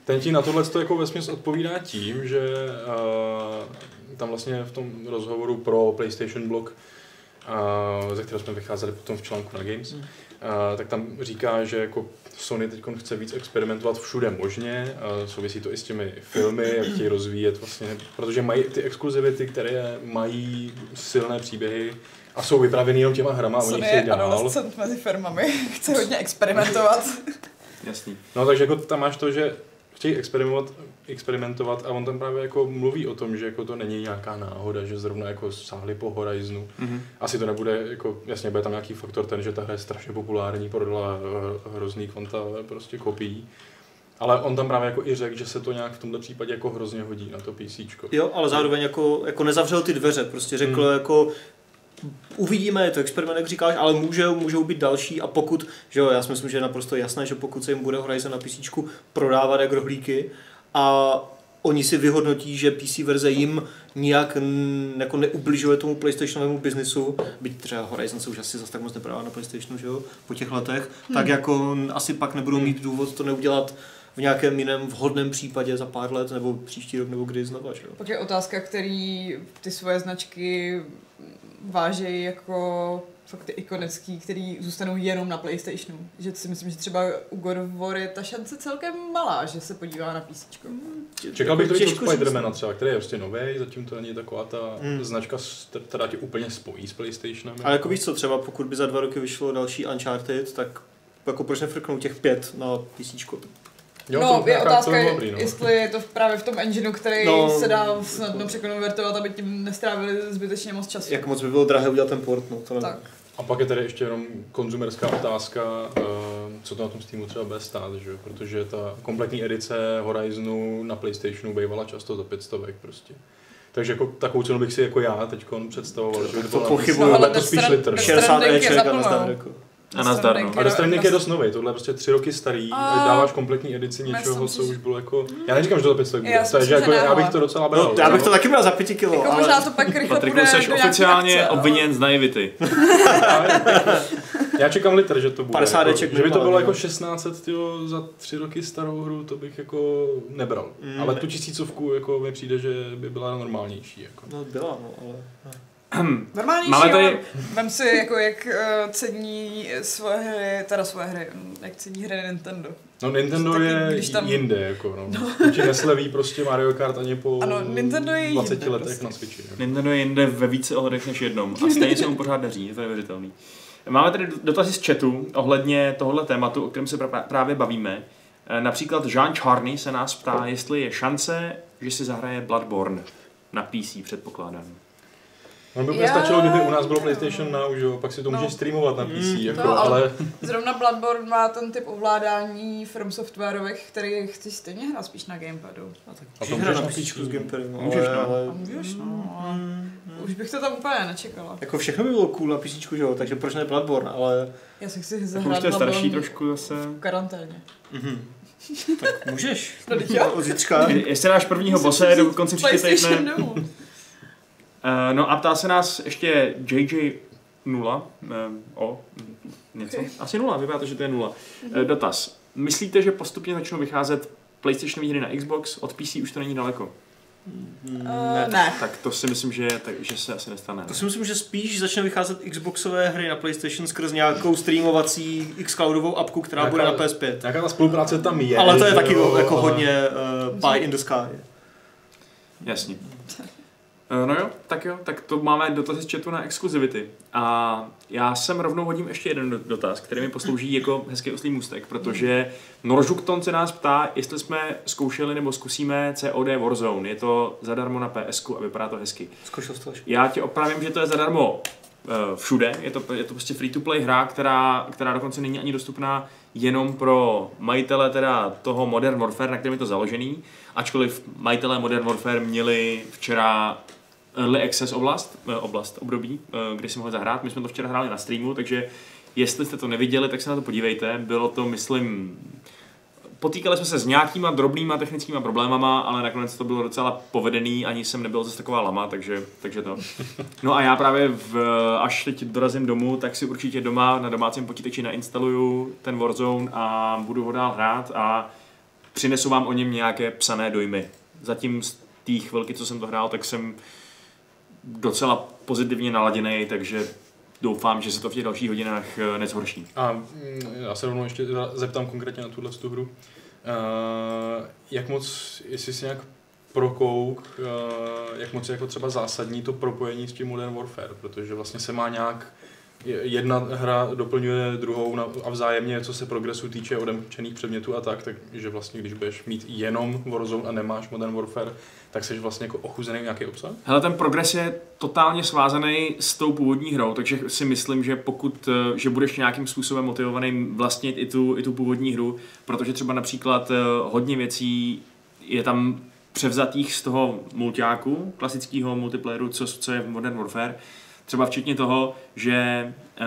Ten ti na tohle to jako vesměs odpovídá tím, že uh, tam vlastně v tom rozhovoru pro PlayStation Blog, uh, ze kterého jsme vycházeli potom v článku na Games, Hmm. uh, tak tam říká, že jako Sony teď chce víc experimentovat všude možně, uh, souvisí to i s těmi filmy, jak chtějí rozvíjet vlastně, protože mají ty exkluzivity, které mají silné příběhy a jsou vypravěny jenom těma hrama oni Sony chtějí je dál. adolescent mezi firmami, chce hodně experimentovat. Jasný. No takže jako tam máš to, že chtějí experimentovat, experimentovat a on tam právě jako mluví o tom, že jako to není nějaká náhoda, že zrovna jako sáhli po Horizonu. Mhm. Asi to nebude, jako jasně bude tam nějaký faktor ten, že ta hra je strašně populární, prodala eh, hrozný kvanta prostě kopií. Ale on tam právě jako i řekl, že se to nějak v tomto případě jako hrozně hodí na to PC. Jo, ale zároveň jako, jako nezavřel ty dveře, prostě řekl Hmm. jako uvidíme, je to experiment, jak říkáš, ale můžou, můžou být další a pokud, že jo, já si myslím, že je naprosto jasné, že pokud se jim bude Horizon na PC prodávat jak rohlíky a oni si vyhodnotí, že PC verze jim nijak jako neubližuje tomu PlayStationovému biznisu, byť třeba Horizon se už asi zase tak moc neprodává na PlayStationu, že jo, po těch letech, hmm. tak jako asi pak nebudou mít důvod to neudělat v nějakém jiném vhodném případě za pár let, nebo příští rok, nebo kdy znova, že jo. Pak je otázka, který ty svoje značky vážejí jako fakt ty ikonický, který zůstanou jenom na Playstationu. Že si myslím, že třeba u God of War je ta šance celkem malá, že se podívá na PC. Čekal bych to i od říct, Spidermana třeba, který je prostě nový, zatím to není taková ta Hmm. značka, která tě úplně spojí s PlayStationem. Ale jako víš co, třeba pokud by za dva roky vyšlo další Uncharted, tak jako proč nefrknout těch pět na PC? Jo, no, to je otázka, to je dobrý, no. jestli je to právě v tom engineu, který No. se dá snadno překonvertovat, aby tím nestrávili zbytečně moc času. Jak moc by bylo drahé udělat ten port, no to nevím. Tak. A pak je tady ještě jenom konzumerská otázka, eh, co to na tom Steamu třeba bude stát, že? jo? protože ta kompletní edice Horizonu na PlayStationu bývala často za 500 prostě. Takže jako, takovou cenu bych si jako já teď představoval, že by To bylo pochybuju. No, ale to spíš litr. Death 60 Stranding je Eček a. jako. A nazdar, no. A Death Stranding je dost nový, tohle je prostě tři roky starý, A- dáváš kompletní edici něčeho, co už bylo jako... Já neříkám, že to za 500 bude, Já takže myslím, jako, já bych ale- to docela bral. No, já bych to taky bral za 5 kilo, Jako ale... možná to pak rychle Patriku, půjde jsi do oficiálně akce, obviněn z naivity. Já čekám litr, že to bude. 50 jako, deček že by to bylo jako no. 1600 tyjo, za tři roky starou hru, to bych jako nebral. Mm, ale tu tisícovku jako mi přijde, že by byla normálnější. Jako. No byla, no, ale... Normální Máme tady-. Vem si, jako jak uh, cení svoje hry, teda svoje hry, jak cení hry Nintendo. No Nintendo je když tam- jinde, jako no. no. Nesleví prostě Mario Kart ani po Ano, Nintendo je 20 jinde letech prostě. na Switchi. Jako. Nintendo je jinde ve více ohledech než jednom a stejně se mu pořád daří, je to neuvěřitelný. Máme tady dotazy z chatu ohledně tohohle tématu, o kterém se pra- právě bavíme. E, Například Jean Charny se nás ptá, jestli je šance, že si zahraje Bloodborne na PC, předpokládám. No by stačilo, kdyby u nás bylo PlayStation že jo, pak si to No. můžeš streamovat na PC, Mm, jako, no, ale- ale... Zrovna Bloodborne má ten typ ovládání From Softwarových, který chci stejně hrát spíš na gamepadu. A A to můžeš na na s gamepadem, no, Můžeš, ale, no. ale... A můžeš, no, ale Mm, mm. už bych to tam úplně nečekala. Jako všechno by bylo cool na písničku, že jo, takže proč ne Bloodborne, ale... Já si chci Tak už zahrát to je starší trošku zase. v karanténě. Mhm. tak můžeš. No. Od zítřka. Je- Jestli dáš prvního bose do konce příště týdne. Uh, no a ptá se nás ještě JJ 0, uh, o něco. Okay. Asi 0, vypadá to, že to je 0. Uh, dotaz. Myslíte, že postupně začnou vycházet PlayStationové hry na Xbox? Od PC už to není daleko. Mm, Uh, ne. ne. Tak to si myslím, že, tak, že se asi nestane. To si myslím, že spíš začne vycházet Xboxové hry na PlayStation skrz nějakou streamovací xCloudovou apku, která Nějaká- bude na PS5. Nějaká ta spolupráce tam je. Ale to je taky jo, jako ale- hodně uh, pie in the sky. Jasně. Eh, No jo, tak jo, tak to máme dotazy z chatu na exkluzivity. A já sem rovnou hodím ještě jeden do- dotaz, který mi poslouží jako hezký oslý můstek, protože Noržukton se nás ptá, jestli jsme zkoušeli nebo zkusíme COD Warzone. Je to zadarmo na PS a vypadá to hezky. Zkoušel jsi to. Já ti opravím, že to je zadarmo eh, všude. Je to, je to prostě free-to-play hra, která, která dokonce není ani dostupná jenom pro majitele teda toho Modern Warfare, na kterém je to založený. Ačkoliv majitelé Modern Warfare měli včera Early Access oblast, eh, oblast období, eh, kde si mohli zahrát. My jsme to včera hráli na streamu, takže jestli jste to neviděli, tak se na to podívejte. Bylo to, myslím, potýkali jsme se s nějakýma drobnýma technickýma problémama, ale nakonec to bylo docela povedený, ani jsem nebyl zase taková lama, takže, takže to. No a já právě v, až teď dorazím domů, tak si určitě doma na domácím počítači nainstaluju ten Warzone a budu ho dál hrát a přinesu vám o něm nějaké psané dojmy. Zatím z té chvilky, co jsem to hrál, tak jsem docela pozitivně naladěný, takže doufám, že se to v těch dalších hodinách eh, nezhorší. A mm, já se rovnou ještě zeptám konkrétně na tuhle tu hru. Uh, jak moc, jestli si nějak prokouk, uh, jak moc je jako třeba zásadní to propojení s tím Modern Warfare, protože vlastně se má nějak jedna hra doplňuje druhou na, a vzájemně, co se progresu týče odemčených předmětů a tak, takže vlastně když budeš mít jenom Warzone a nemáš Modern Warfare, tak jsi vlastně jako ochuzený nějaký obsah? Hele, ten progres je totálně svázaný s tou původní hrou, takže si myslím, že pokud, eh, že budeš nějakým způsobem motivovaný vlastnit i tu, i tu původní hru, protože třeba například eh, hodně věcí je tam převzatých z toho multiáku, klasického multiplayeru, co, co je v Modern Warfare, třeba včetně toho, že eh,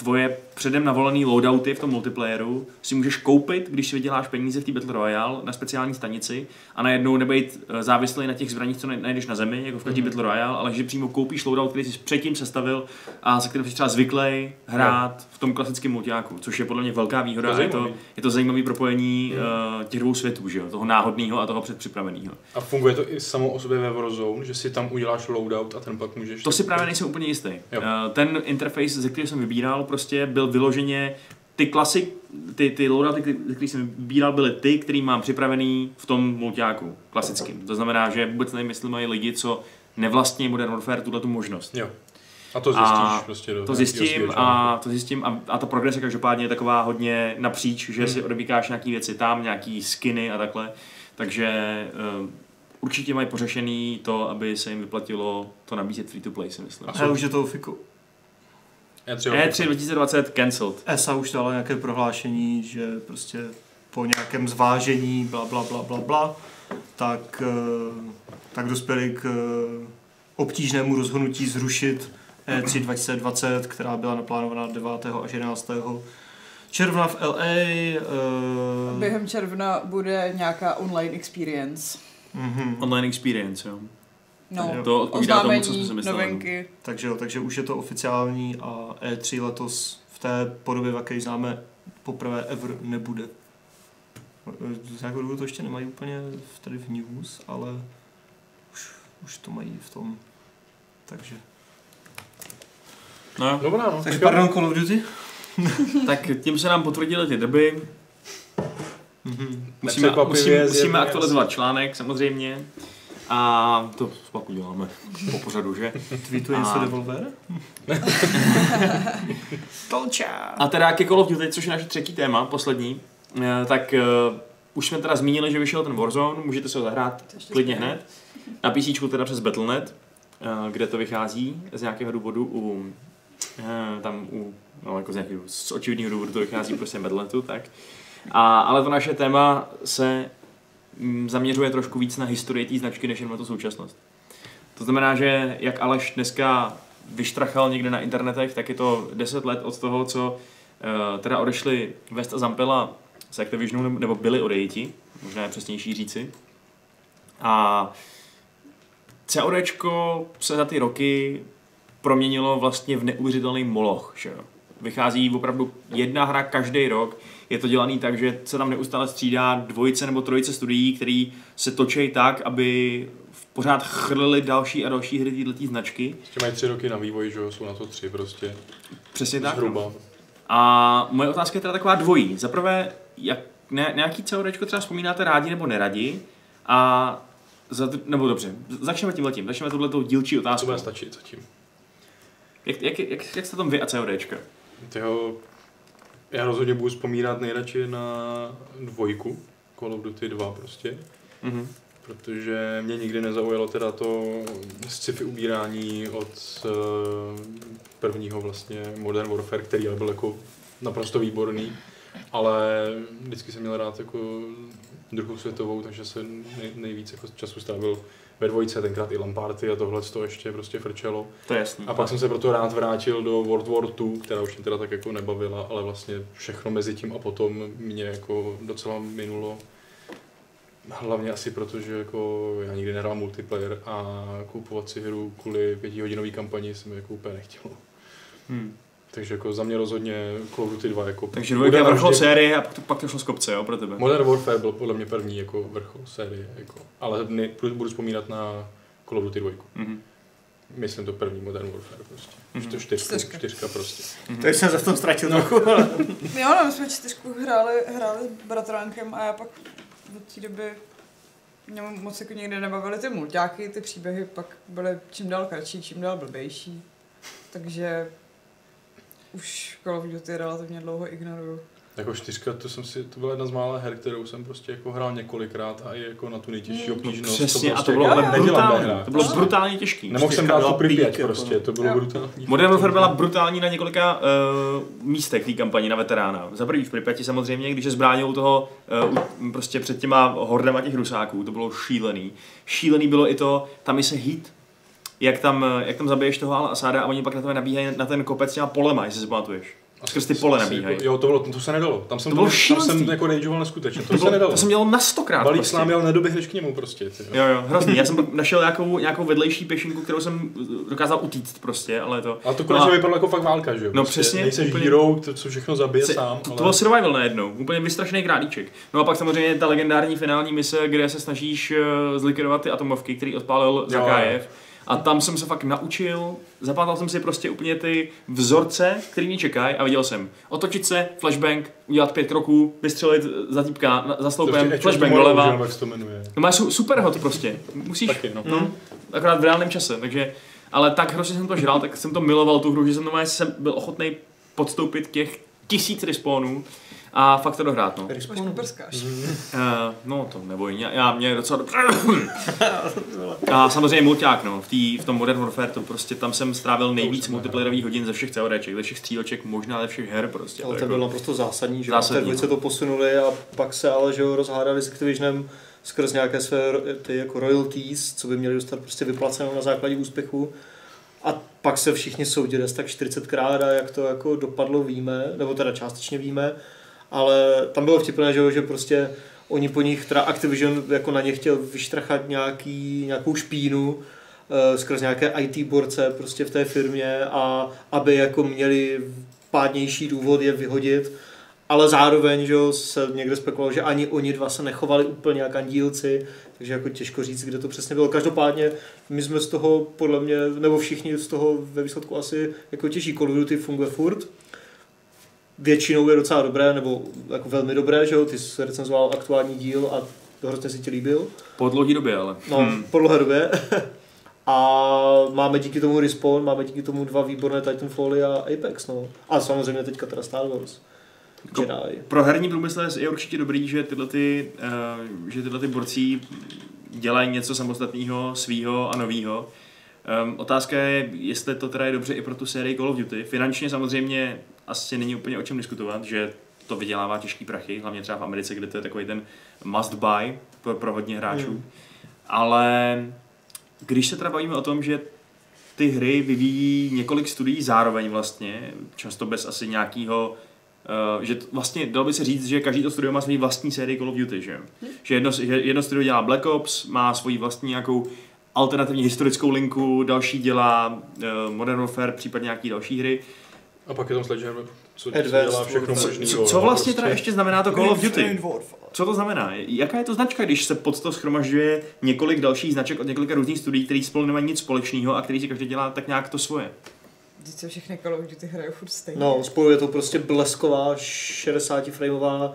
tvoje předem navolený loadouty v tom multiplayeru si můžeš koupit, když si vyděláš peníze v té Battle Royale na speciální stanici a najednou nebejt eh, závislý na těch zbraních, co naj- najdeš na zemi, jako v každý mm-hmm. Battle Royale, ale že přímo koupíš loadout, který jsi předtím sestavil a se kterým jsi třeba zvyklý hrát v tom klasickém multiáku, což je podle mě velká výhoda. To je to, je to zajímavé propojení Mm. uh, těch dvou světů, že jo? toho náhodného a toho předpřipraveného. A funguje to i samo o sobě ve Warzone, že si tam uděláš loadout a ten pak můžeš... To si právě nejsem úplně jistý. Jo. Eh, Ten interface, ze kterého jsem vybíral, prostě byl vyloženě ty klasik, ty, ty loadouty, kterých jsem vybíral, byly ty, který mám připravený v tom multiáku klasickým. To znamená, že vůbec nevím, jestli mají lidi, co nevlastní Modern Warfare tuhle tu možnost. Jo. A to zjistíš A prostě do To zjistím a to zjistím a, a ta progrese každopádně je taková hodně napříč, že Hmm. si odebíkáš nějaký věci tam, nějaký skiny a takhle. Takže uh, určitě mají pořešený to, aby se jim vyplatilo to nabízet free to play, si myslím. A Ale už je to fiku. E3, E3 2020 cancelled. ESA už dala nějaké prohlášení, že prostě po nějakém zvážení, bla, bla, bla, bla, bla, tak, eh, tak dospěli k eh, obtížnému rozhodnutí zrušit E E3 2020, která byla naplánovaná 9. až 11. června v LA. eh, Během června bude nějaká online experience. mhm. Online experience, jo. No. To odpovídá tomu, co jsme si mysleli. novinky. Takže, jo, takže už je to oficiální a E3 letos v té podobě, v jaké ji známe, poprvé ever nebude. Z nějakého důvodu to ještě nemají úplně v- tady v news, ale už, už to mají v tom. Takže. No. Dobrá, no. Takže pardon, Call of Duty? tak tím se nám potvrdily ty doby. Mhm. Musíme, musíme, musíme aktualizovat článek, samozřejmě. A to pak uděláme po pořadu, že? Tweetuje A- něco Devolver? Tolča! A teda ke Call of Duty, což je naše třetí téma, poslední, eh, tak uh, už jsme teda zmínili, že vyšel ten Warzone, můžete se ho zahrát klidně hned. Na PC teda přes Battle.net, eh, kde to vychází z nějakého důvodu u, eh, tam u, no jako z nějakého, z očividného důvodu to vychází prostě Battle.netu, tak. A, ale to naše téma se zaměřuje trošku víc na historii té značky, než jen na tu současnost. To znamená, že jak Aleš dneska vyštrachal někde na internetech, tak je to 10 let od toho, co uh, teda odešli West a Zampella z Activisionu, nebo- byli odejiti, možná je přesnější říci. A CODčko se za ty roky proměnilo vlastně v neuvěřitelný moloch. Že jo? Vychází opravdu jedna hra každý rok. Je to dělaný tak, že se tam neustále střídá dvojice nebo trojice studií, který se točí tak, aby pořád chrlili další a další hry této značky. Ještě mají tři roky na vývoj, že jsou na to tři prostě. Přesně tak. no. Zhruba. A moje otázka je teda taková dvojí. Za prvé, jak, ne, nějaký CODčko třeba vzpomínáte rádi nebo neradi? A za, nebo dobře, začneme tím letím, začneme tohletou dílčí To otázkou. bude stačit zatím. Jak, jak, jak, jak jste tam vy a CODčka? Tyho, já rozhodně budu vzpomínat nejradši na dvojku, Call of Duty 2 prostě, Mhm. protože mě nikdy nezaujalo teda to sci-fi ubírání od eh, prvního vlastně Modern Warfare, který ale byl jako naprosto výborný, ale vždycky jsem měl rád jako druhou světovou, takže jsem nej, nejvíc jako času strávil ve dvojce, tenkrát i Lamparty a tohle to ještě prostě frčelo. To je jasný. A pak jsem se proto rád vrátil do World War II, která už mě teda tak jako nebavila, ale vlastně všechno mezi tím a potom mě jako docela minulo. Hlavně asi proto, že jako já nikdy nehrál multiplayer a kupovat si hru kvůli pětihodinové kampani jsem jako úplně nechtěl. Hmm. Takže jako za mě rozhodně Call of Duty 2 jako... Takže dvojka je vrchol navždy- série a pak to, pak to šlo z kopce, jo, pro tebe. Modern Warfare byl podle mě první jako vrchol série, jako. ale ne, budu vzpomínat na Call of Duty 2. Mhm. Myslím to první Modern Warfare prostě. Už Mhm. to čtyřka, Čtyřka. čtyřka prostě. Teď jsem se v tom ztratil trochu, ale... Jo, no, my jsme čtyřku hráli, hráli s bratránkem a já pak od té doby mě moc jako někdy nebavily ty mulťáky, ty příběhy pak byly čím dál kratší, čím dál blbější. Takže už Call of Duty relativně dlouho ignoruju. Jako čtyřka, to jsem si, to byla jedna z mála her, kterou jsem prostě jako hrál několikrát a i jako na tu nejtěžší Mm. obtížnost. Přesně, a prostě to bylo jako ale nedělám ve brutální. hrách. To bylo No. brutálně těžký. Nemohl jsem Čtyřka dát tu pík, jako prostě, no. to bylo Jo. brutální. Modern Warfare byla brutální na několika uh, místech té kampani na veterána. Za prvý v Pripyati samozřejmě, když se zbránil u toho uh, prostě před těma hordama těch rusáků, to bylo šílený. Šílený bylo i to, tam i se hit, jak tam, eh, jak tam zabiješ toho Al Asada a oni pak na tebe nabíhají na ten kopec s těma polema, jestli si pamatuješ. Skrz ty pole Asi nabíhají. Jako, jo, to, bylo, to se nedalo. Tam jsem, To bylo tam šílenství. jsem jako rageoval neskutečně. To, To, se bylo, nedalo. to jsem dělal na stokrát. Balík prostě. s námi, ale nedoběhneš k němu prostě. Ty, Jo, jo, hrozný. Já jsem našel nějakou, nějakou vedlejší pěšinku, kterou jsem dokázal utíct prostě, ale to... Ale to No konečně a- vypadalo jako fakt válka, že jo? No prostě přesně, Nejseš úplně. hero, to, co všechno zabije Se- sám. To, ale... to byl survival najednou, úplně vystrašený králíček. No a pak samozřejmě ta legendární finální mise, kde se snažíš eh, zlikvidovat ty atomovky, který odpálil Zakájev. A tam jsem se fakt naučil, zapátal jsem si prostě úplně ty vzorce, který mě čekají a viděl jsem otočit se, flashbang, udělat pět kroků, vystřelit za týpka na- za sloupem, flashbang doleva. Jak to jmenuje. No má su- super hod prostě, musíš, Taky, no. no, akorát v reálném čase, takže, ale tak hrozně jsem to žral, tak jsem to miloval tu hru, že jsem, jsem byl ochotný podstoupit těch tisíc respawnů a fakt to dohrát, no. Máš Respawn. kuprskáš. Uh, no to neboj, já, já mě docela dobře. a samozřejmě mulťák, no, v, tý, v tom Modern Warfare, to prostě tam jsem strávil nejvíc multiplayerových hodin ze všech CODček, ze všech stříleček, možná ze všech her prostě. Ale to to jako- bylo naprosto zásadní, že Zásadní, no. to posunuli a pak se ale že rozhádali s Activisionem skrz nějaké své ty jako royalties, co by měli dostat prostě vyplaceno na základě úspěchu. A pak se všichni soudili asi tak 40krát a jak to jako dopadlo víme, nebo teda částečně víme, ale tam bylo vtipné, že, že prostě oni po nich, teda Activision jako na ně chtěl vyštrachat nějaký, nějakou špínu, eh, skrz nějaké IT borce prostě v té firmě a aby jako měli pádnější důvod je vyhodit, ale zároveň že se někde spekulovalo, že ani oni dva se nechovali úplně jak andílci, takže jako těžko říct, kde to přesně bylo. Každopádně my jsme z toho, podle mě, nebo všichni z toho ve výsledku asi jako těží. Call of Duty funguje furt. Většinou je docela dobré, nebo jako velmi dobré, že jo, ty jsi recenzoval aktuální díl a hrozně si ti líbil. Po dlouhé době, ale. No, hmm. po dlouhé době. A máme díky tomu Respawn, máme díky tomu dva výborné Titanfally a Apex, no. A samozřejmě teďka teda Star Wars. Jako- Jedi. Pro herní průmysl je určitě dobrý, že tyhle, ty, uh, že tyhle ty borcí dělají něco samostatného, svýho a novýho. Um, otázka je, jestli to teda je dobře i pro tu sérii Call of Duty. Finančně samozřejmě asi není úplně o čem diskutovat, že to vydělává těžký prachy, hlavně třeba v Americe, kde to je takový ten must buy pro, pro hodně hráčů. Hmm. Ale když se teda bavíme o tom, že ty hry vyvíjí několik studií zároveň vlastně, často bez asi nějakého Uh, že t- vlastně dalo by se říct, že každý to studio má svůj vlastní sérii Call of Duty, že, že, jedno, že jedno studio dělá Black Ops, má svoji vlastní nějakou alternativní historickou linku, další dělá uh, Modern Warfare, případně nějaký další hry. A pak je tam Sledgehammer, co, co Advanced dělá všechno možný. Co, co vlastně teda ještě znamená to Call of Duty? Co to znamená? Jaká je to značka, když se pod to schromažďuje několik dalších značek od několika různých studií, který spolu nemají nic společného a který si každý dělá tak nějak to svoje? Vždyť se všechny Call of Duty hrajou furt stejně. No, spojuje to prostě blesková, 60 frameová,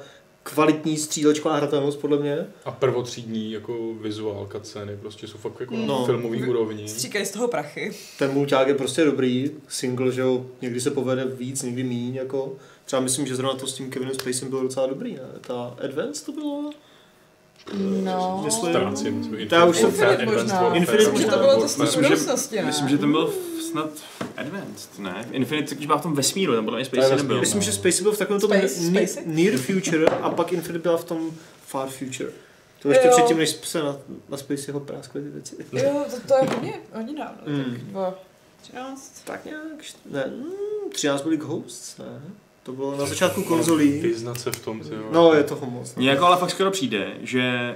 kvalitní střílečková hratelnost podle mě. A prvotřídní jako vizuál, scény, prostě jsou fakt jako No. no. filmový Vy- úrovni. Stříkají z toho prachy. Ten mulťák je prostě dobrý, single, že jo, někdy se povede víc, někdy míň, jako. Třeba myslím, že zrovna to s tím Kevinem Spacem bylo docela dobrý, ne? Ta Advance to bylo? No. Myslím- Ztrácím to. To já už jsem- Infinite možná. Infinite možná. to bylo to z té Myslím, že-? Myslím, že ten byl snad Advanced, ne? Infinite když byla v tom vesmíru, tam mě To je Space nebyl. Myslím, že Spacey byl v takovém tom Space- near future a pak Infinite byla v tom far future. To ještě předtím, než se na, na Spaceyho práskly ty věci. Jo, to, to je hodně, hodně dávno. Mm. Tak dva, třináct. Tak nějak, ne, mm, 13 byly Ghosts, ne? To bylo na začátku konzolí. Vyznat se v tom, ty jo. No, je toho moc. Mně jako ale fakt skoro přijde, že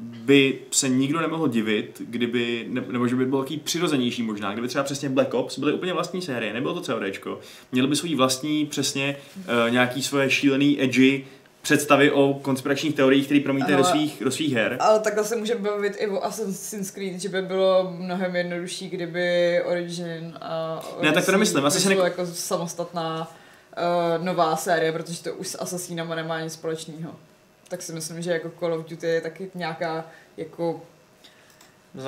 by se nikdo nemohl divit, kdyby, ne, nebo že by byl takový přirozenější možná, kdyby třeba přesně Black Ops byly úplně vlastní série, nebylo to CODčko, měli by svůj vlastní přesně uh, nějaký svoje šílený edgy, představy o konspiračních teoriích, které promítají do svých, do svých her. Ale takhle se může bavit i o Assassin's Creed, že by bylo mnohem jednodušší, kdyby Origin a Ne, tak to nemyslím, asi se ne- jako samostatná uh, nová série, protože to už s Assassinama nemá nic společného. Tak si myslím, že jako Call of Duty je taky nějaká jako...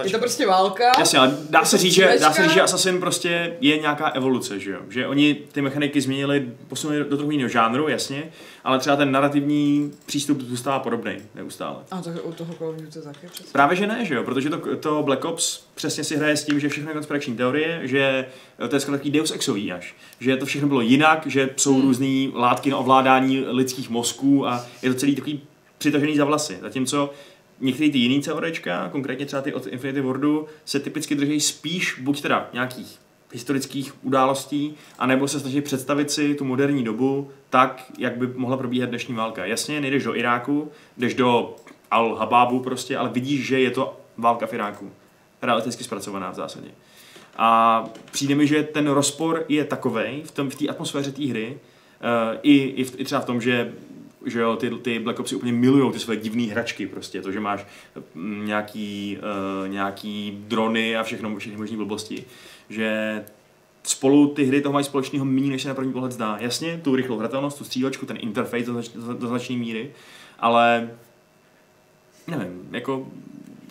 Je to prostě válka. Jasně, ale dá se říct, že, dá se říct, že Assassin prostě je nějaká evoluce, že jo? Že oni ty mechaniky změnili, posunuli do trochu jiného žánru, jasně, ale třeba ten narrativní přístup zůstává podobný neustále. A to u toho Call of Duty taky přesně. Právě, že ne, že jo, protože to, to Black Ops přesně si hraje s tím, že všechno je konspirační teorie, že to je skoro takový Deus Exový až, že to všechno bylo jinak, že jsou Hmm. různé látky na ovládání lidských mozků a je to celý takový přitažený za vlasy. Zatímco některé ty jiný CODčka, konkrétně třeba ty od Infinity Wardu, se typicky drží spíš buď teda nějakých historických událostí, anebo se snaží představit si tu moderní dobu tak, jak by mohla probíhat dnešní válka. Jasně, nejdeš do Iráku, jdeš do Al-Habábu prostě, ale vidíš, že je to válka v Iráku. Realisticky zpracovaná v zásadě. A přijde mi, že ten rozpor je takovej v tom v té atmosféře té hry, uh, i, i, v, i třeba v tom, že že jo, ty, ty Black Opsy úplně milují ty své divné hračky prostě, to, že máš mm, nějaký, uh, nějaký drony a všechno, všechny možné blbosti, že spolu ty hry toho mají společného méně, než se na první pohled zdá. Jasně, tu rychlou hratelnost, tu střílečku, ten interface do, znač, do, do značné míry, ale nevím, jako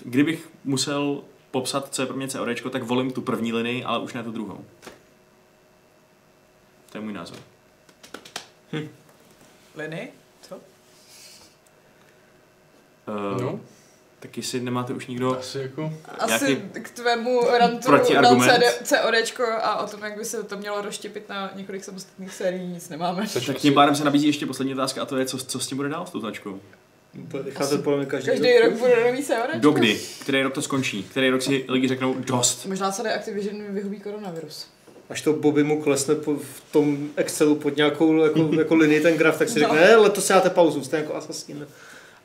kdybych musel popsat, co je pro mě CODčko, tak volím tu první linii, ale už ne tu druhou. To je můj názor. Liny? Uh, No, Tak jestli nemáte už nikdo... asi jako... Asi k tvému rantu na? CD, CODčko a o tom, jak by se to mělo rozštěpit na několik samostatných sérií, nic nemáme. Což Tak asi- tím pádem se nabízí ještě poslední otázka a to je, co, co s tím bude dál s tou značkou? Bude vycházet podle mě každý, Každý rok bude nový CODčko. Dokdy? Který rok to skončí? Který rok si lidi řeknou dost? Možná celý Activision vyhubí koronavirus. Až to Bobby mu klesne po, v tom Excelu pod nějakou jako, jako linii ten graf, tak si No. řekne, ne, letos si dáte pauzu, jste jako Assassin.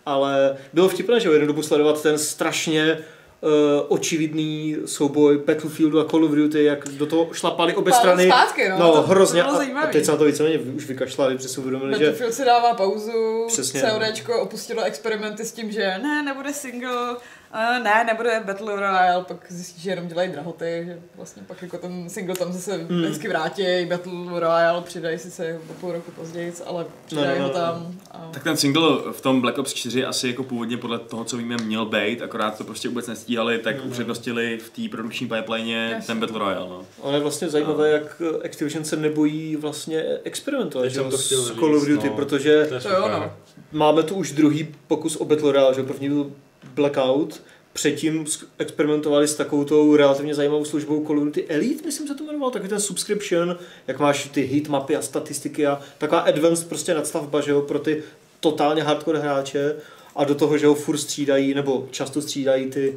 Ale bylo vtipné, že jednu dobu sledovat ten strašně uh, očividný souboj Battlefieldu a Call of Duty, jak do toho šlapali obě strany. Zpátky, no, No, to, hrozně. To a, a teď se na to víceméně už vykašlali, protože si uvědomili, že Battlefield si dává pauzu, Přesně. CODčko opustilo experimenty s tím, že ne, nebude single, a ne, nebude Battle Royale, pak zjistí, že jenom dělají drahoty, že vlastně pak jako ten single tam zase Hmm. vždycky vrátí, Battle Royale přidají sice o půl roku později, ale přidají No, no, ho no. tam. A... Tak ten single v tom Black Ops 4 asi jako původně podle toho, co víme, měl být, akorát to prostě vůbec nestíhali, tak Mhm. upřednostili v té produkční pipeline Jasně. ten Battle Royale. No. Ale je vlastně zajímavé, jak Activision se nebojí vlastně experimentovat že to chtěl s Call of Duty, no. protože To je To jo, no. máme tu už druhý pokus o Battle Royale, že první byl Blackout, předtím experimentovali s takovou tou relativně zajímavou službou Call of Duty Elite, myslím se to jmenoval, taky ten subscription, jak máš ty heatmapy a statistiky a taková advanced prostě nadstavba, že jo, pro ty totálně hardcore hráče a do toho, že ho furt střídají, nebo často střídají ty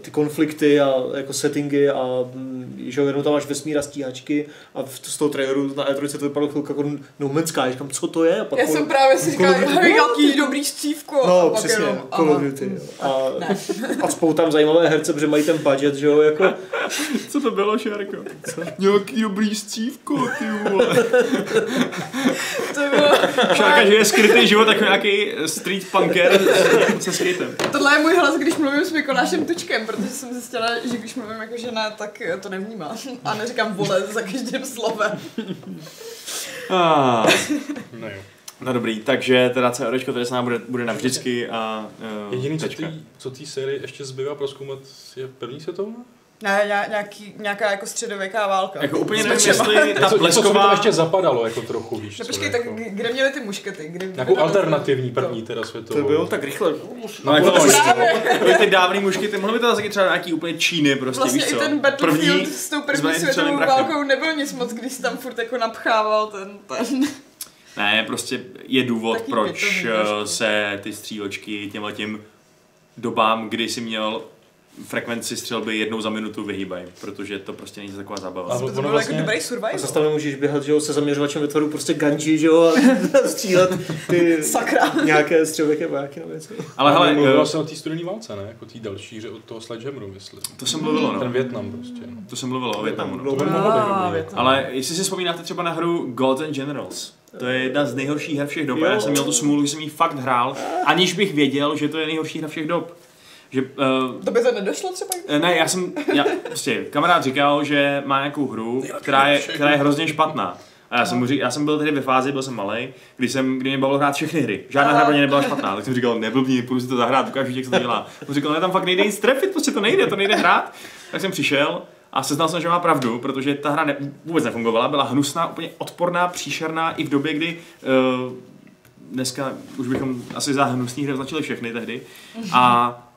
ty konflikty a jako settingy a mm, že jo, jenom tam máš vesmír a stíhačky a v- z toho traileru na E3 to vypadalo chvilku jako No Man's Sky, říkám, co to je? A pak Já jsem právě si Duty- hej, jaký dobrý střívko. a No, pak přesně, jenom, Call of Duty. A, Ne. a spou tam zajímavé herce, protože mají ten budget, že jo, jako, Co to bylo, Šárko? Nějaký dobrý stívko, ty vole. To bylo, Šárka, že je skrytý život jako nějaký street punker se skatem. tohle je můj hlas, když mluvím s Mikolášem Tučkem, protože jsem zjistila, že když mluvím jako žena, tak to nevnímá. A neříkám vole za každým slovem. Ah. No jo. No dobrý, takže teda CODčko tady s námi bude, bude navždycky a uh, Jediný, co tečka. co tý sérii ještě zbývá proskoumat, je první světová? Ne, ně- nějaký, nějaká jako středověká válka. Jako úplně nevím, jestli ta Něco, něco, ještě zapadalo jako trochu, víš No co, počkej, jako. tak kde měli ty muškety? Kde, Nějakou to- alternativní to- první teda světovou. to bylo tak rychle. No jako No, to, právě. Byly ty dávný mušky, ty mohly by to zase třeba nějaký úplně Číny prostě, Vlastně víš i co? ten Battlefield První s tou první světovou válkou nebyl nic moc, když jsi tam furt jako napchával ten, ten. Ne, prostě je důvod, Taky proč eh, se ty střílečky těmhle tím dobám, kdy jsi měl frekvenci střelby jednou za minutu vyhýbají, protože to prostě není taková zábava. A To, bylo vlastně- jako dobrý A survival. zase tam nemůžeš běhat, že jo, se zaměřovačem ve tvaru prostě ganji, že jo, a střílet ty Sakra. nějaké střelvěké vojáky nebo něco. Ale hele, mluvil eh, vlastně o té studené válce, ne? Jako té další hře od toho Sledgehammeru, myslím. to jsem mluvilo, Ten no. Větnam prostě. No. To jsem mluvilo o Větnamu, no. Bylo To mohlo být. Ale jestli si vzpomínáte třeba na hru Gods and Generals, to je jedna z nejhorších her všech dob. a Já Jo. jsem měl tu smůlu, že jsem ji fakt hrál, aniž bych věděl, že to je nejhorší hra všech dob. Že, uh, To by to nedošlo třeba? ne, já jsem, já, prostě kamarád říkal, že má nějakou hru, která je, která je hrozně špatná. A já jsem, mu řík, já jsem byl tehdy ve fázi, byl jsem malý, kdy, jsem, kdy mě bavilo hrát všechny hry. Žádná hra pro mě nebyla špatná, tak jsem říkal, neblbni, půjdu si to zahrát, ukážu jak se to dělá. On říkal, ne, tam fakt nejde nic trefit, prostě to nejde, to nejde hrát. Tak jsem přišel a seznal jsem, že má pravdu, protože ta hra ne, vůbec nefungovala, byla hnusná, úplně odporná, příšerná i v době, kdy uh, dneska už bychom asi za hnusný hry označili všechny tehdy. A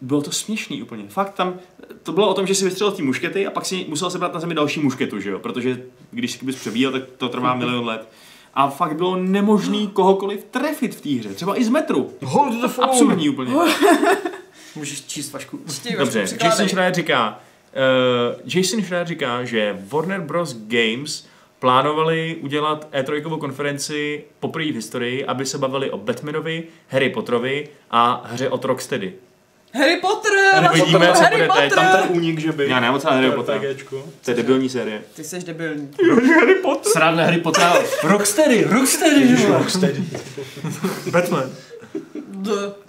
bylo to směšný úplně. Fakt tam, to bylo o tom, že si vystřelil ty muškety a pak si musel sebrat na zemi další mušketu, že jo? Protože když bys přebíjel, tak to trvá milion let. A fakt bylo nemožný kohokoliv trefit v té hře, třeba i z metru. Hold the phone. Absurdní úplně. Můžeš číst vašku. Čtí, Dobře. Jason Schreier říká, uh, Jason Schreier říká, že Warner Bros. Games plánovali udělat E3 konferenci poprvé v historii, aby se bavili o Batmanovi, Harry Potterovi a hře od Rocksteady. Harry Potter! Uvidíme, Vašku, co Harry bude teď. Potter! Tam ten únik, že by. Já nevím, co Harry Potter. To je debilní série. Ty jsi debilní. Harry Potter? Srádne Harry Potter. Rocksteady, Rocksteady, že jo. Rocksteady. Batman.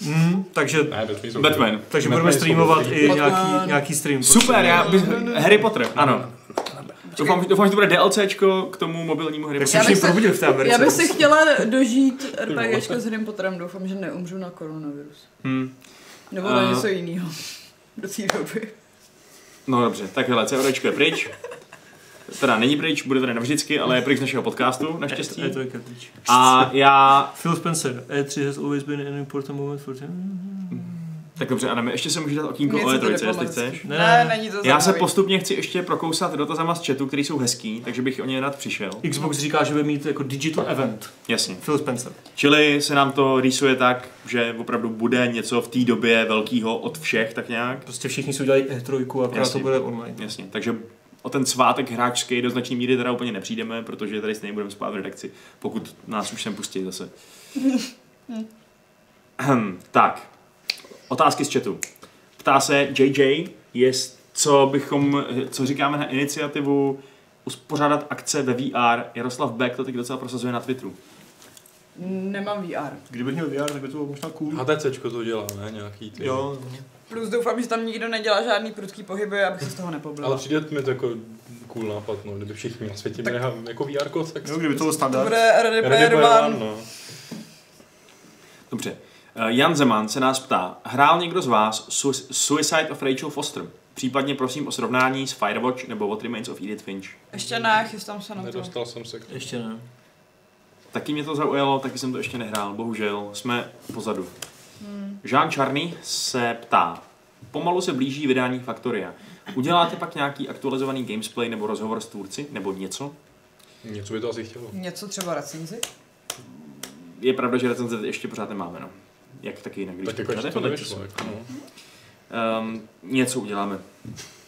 Mm, takže, Ne, Batman takže Batman budeme streamovat i nějaký, nějaký stream. Super, já bych... Harry Potter, ano. Doufám, doufám, že to bude DLCčko k tomu mobilnímu Harry Potter. se bych se- v té Americe. Já bych si chtěla dožít RPGčko s Harry Potterem, doufám, že neumřu na koronavirus. Hmm. Nebo na A- něco jiného. Do té doby. No dobře, tak hele, CODčko je pryč. teda není pryč, bude tady navždycky, ale je pryč z našeho podcastu, naštěstí. E3 je pryč. A já, Phil Spencer, E3 has always been an important moment for him. Tak dobře, Adame, ještě se můžeš dát okýnko Něco o to E3, jestli diplomaticky. chceš. Ne, Ne, ne. není to Já se postupně chci ještě prokousat dotazama z chatu, který jsou hezký, takže bych o ně rád přišel. Xbox říká, že bude mít jako digital event. Jasně. Phil Spencer. Čili se nám to rýsuje tak, že opravdu bude něco v té době velkého od všech, tak nějak. Prostě všichni si udělají E3, akorát Jasně. to bude online. Jasně, takže o ten svátek hráčský do značné míry teda úplně nepřijdeme, protože tady stejně budeme spát v redakci, pokud nás už sem pustí zase. Tak, otázky z chatu. Ptá se JJ, jest, co bychom, co říkáme na iniciativu uspořádat akce ve VR. Jaroslav Beck to teď docela prosazuje na Twitteru. Nemám VR. Kdybych měl VR, tak by to bylo možná cool. HTCčko to dělá, ne? Nějaký ty. Jo, Plus doufám, že tam nikdo nedělá žádný prudký pohyby, abych se z toho nepoblila. Ale přijde mi to jako cool nápad, no, kdyby všichni na světě měli jako VR, tak jo, kdyby to byl To standard. bude Ready Ready Player Player One. One, no. Dobře. Eh, Jan Zeman se nás ptá, hrál někdo z vás Su- Suicide of Rachel Foster? Případně prosím o srovnání s Firewatch nebo What Remains of Edith Finch. Ještě ne, chystám se na to. Nedostal jsem se k tomu. Ještě ne. Taky mě to zaujalo, taky jsem to ještě nehrál, bohužel, jsme pozadu. Hmm. Jean Charny se ptá, pomalu se blíží vydání Factoria. Uděláte pak nějaký aktualizovaný gamesplay nebo rozhovor s tvůrci, nebo něco? Něco by to asi chtělo. Něco třeba recenzi? Je pravda, že recenze ještě pořád nemáme, no. Jak taky jinak, když Tak jako to nevyšlo. Jako, no. Um, něco uděláme.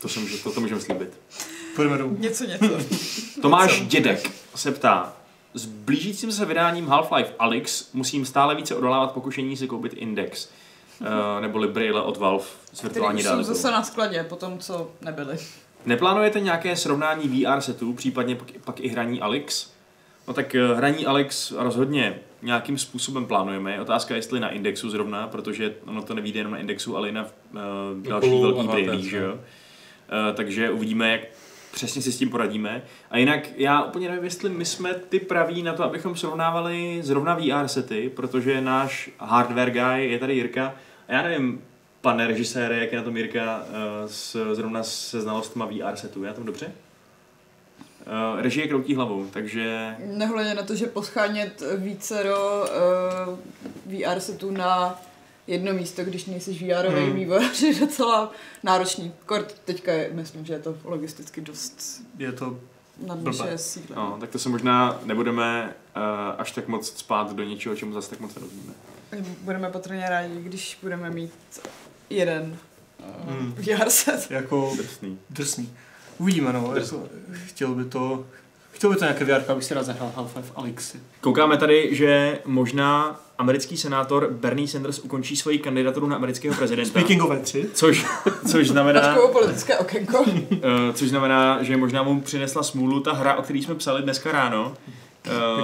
To, se může, to, to můžeme slíbit. Půjdeme domů. Něco, něco. Tomáš Co? Dědek se ptá, s blížícím se vydáním Half-Life Alyx musím stále více odolávat pokušení si koupit Index. Uh, nebo Braille od Valve s Který virtuální už jsou zase na skladě, po tom, co nebyli. Neplánujete nějaké srovnání VR setů, případně pak, pak i hraní Alex? No tak eh, hraní Alex rozhodně nějakým způsobem plánujeme. Je otázka, jestli na Indexu zrovna, protože ono to nevíde jenom na Indexu, ale i na uh, dalších Okolo velkých HTC, brýlích, že jo? Uh, takže uvidíme, jak přesně si s tím poradíme. A jinak já úplně nevím, jestli my jsme ty praví na to, abychom srovnávali zrovna VR sety, protože náš hardware guy je tady Jirka. A já nevím, pane režisére, jak je na tom Jirka uh, s, zrovna se znalostma VR setu. Já tam dobře? Uh, režie kroutí hlavou, takže Nehledě na to, že poschánět více do uh, VR setů na jedno místo, když nejsi VRový Hmm. vývojář, je docela náročný. Kort teďka je, myslím, že je to logisticky dost Je to na naše síle. no, tak to se možná nebudeme uh, až tak moc spát do něčeho, čemu zase tak moc nerozumíme. Budeme patrně rádi, když budeme mít jeden uh, Hmm. VR set. jako Drsný. drsný. Uvidíme, no. Jako, chtěl by to... Chtěl by to nějaké VR, abych si rád zahrál Half-Life Alyxy. Koukáme tady, že možná americký senátor Bernie Sanders ukončí svoji kandidaturu na amerického prezidenta. Speaking of E3. Což, což znamená, politické okénko. eh, což znamená, že možná mu přinesla smůlu ta hra, o který jsme psali dneska ráno.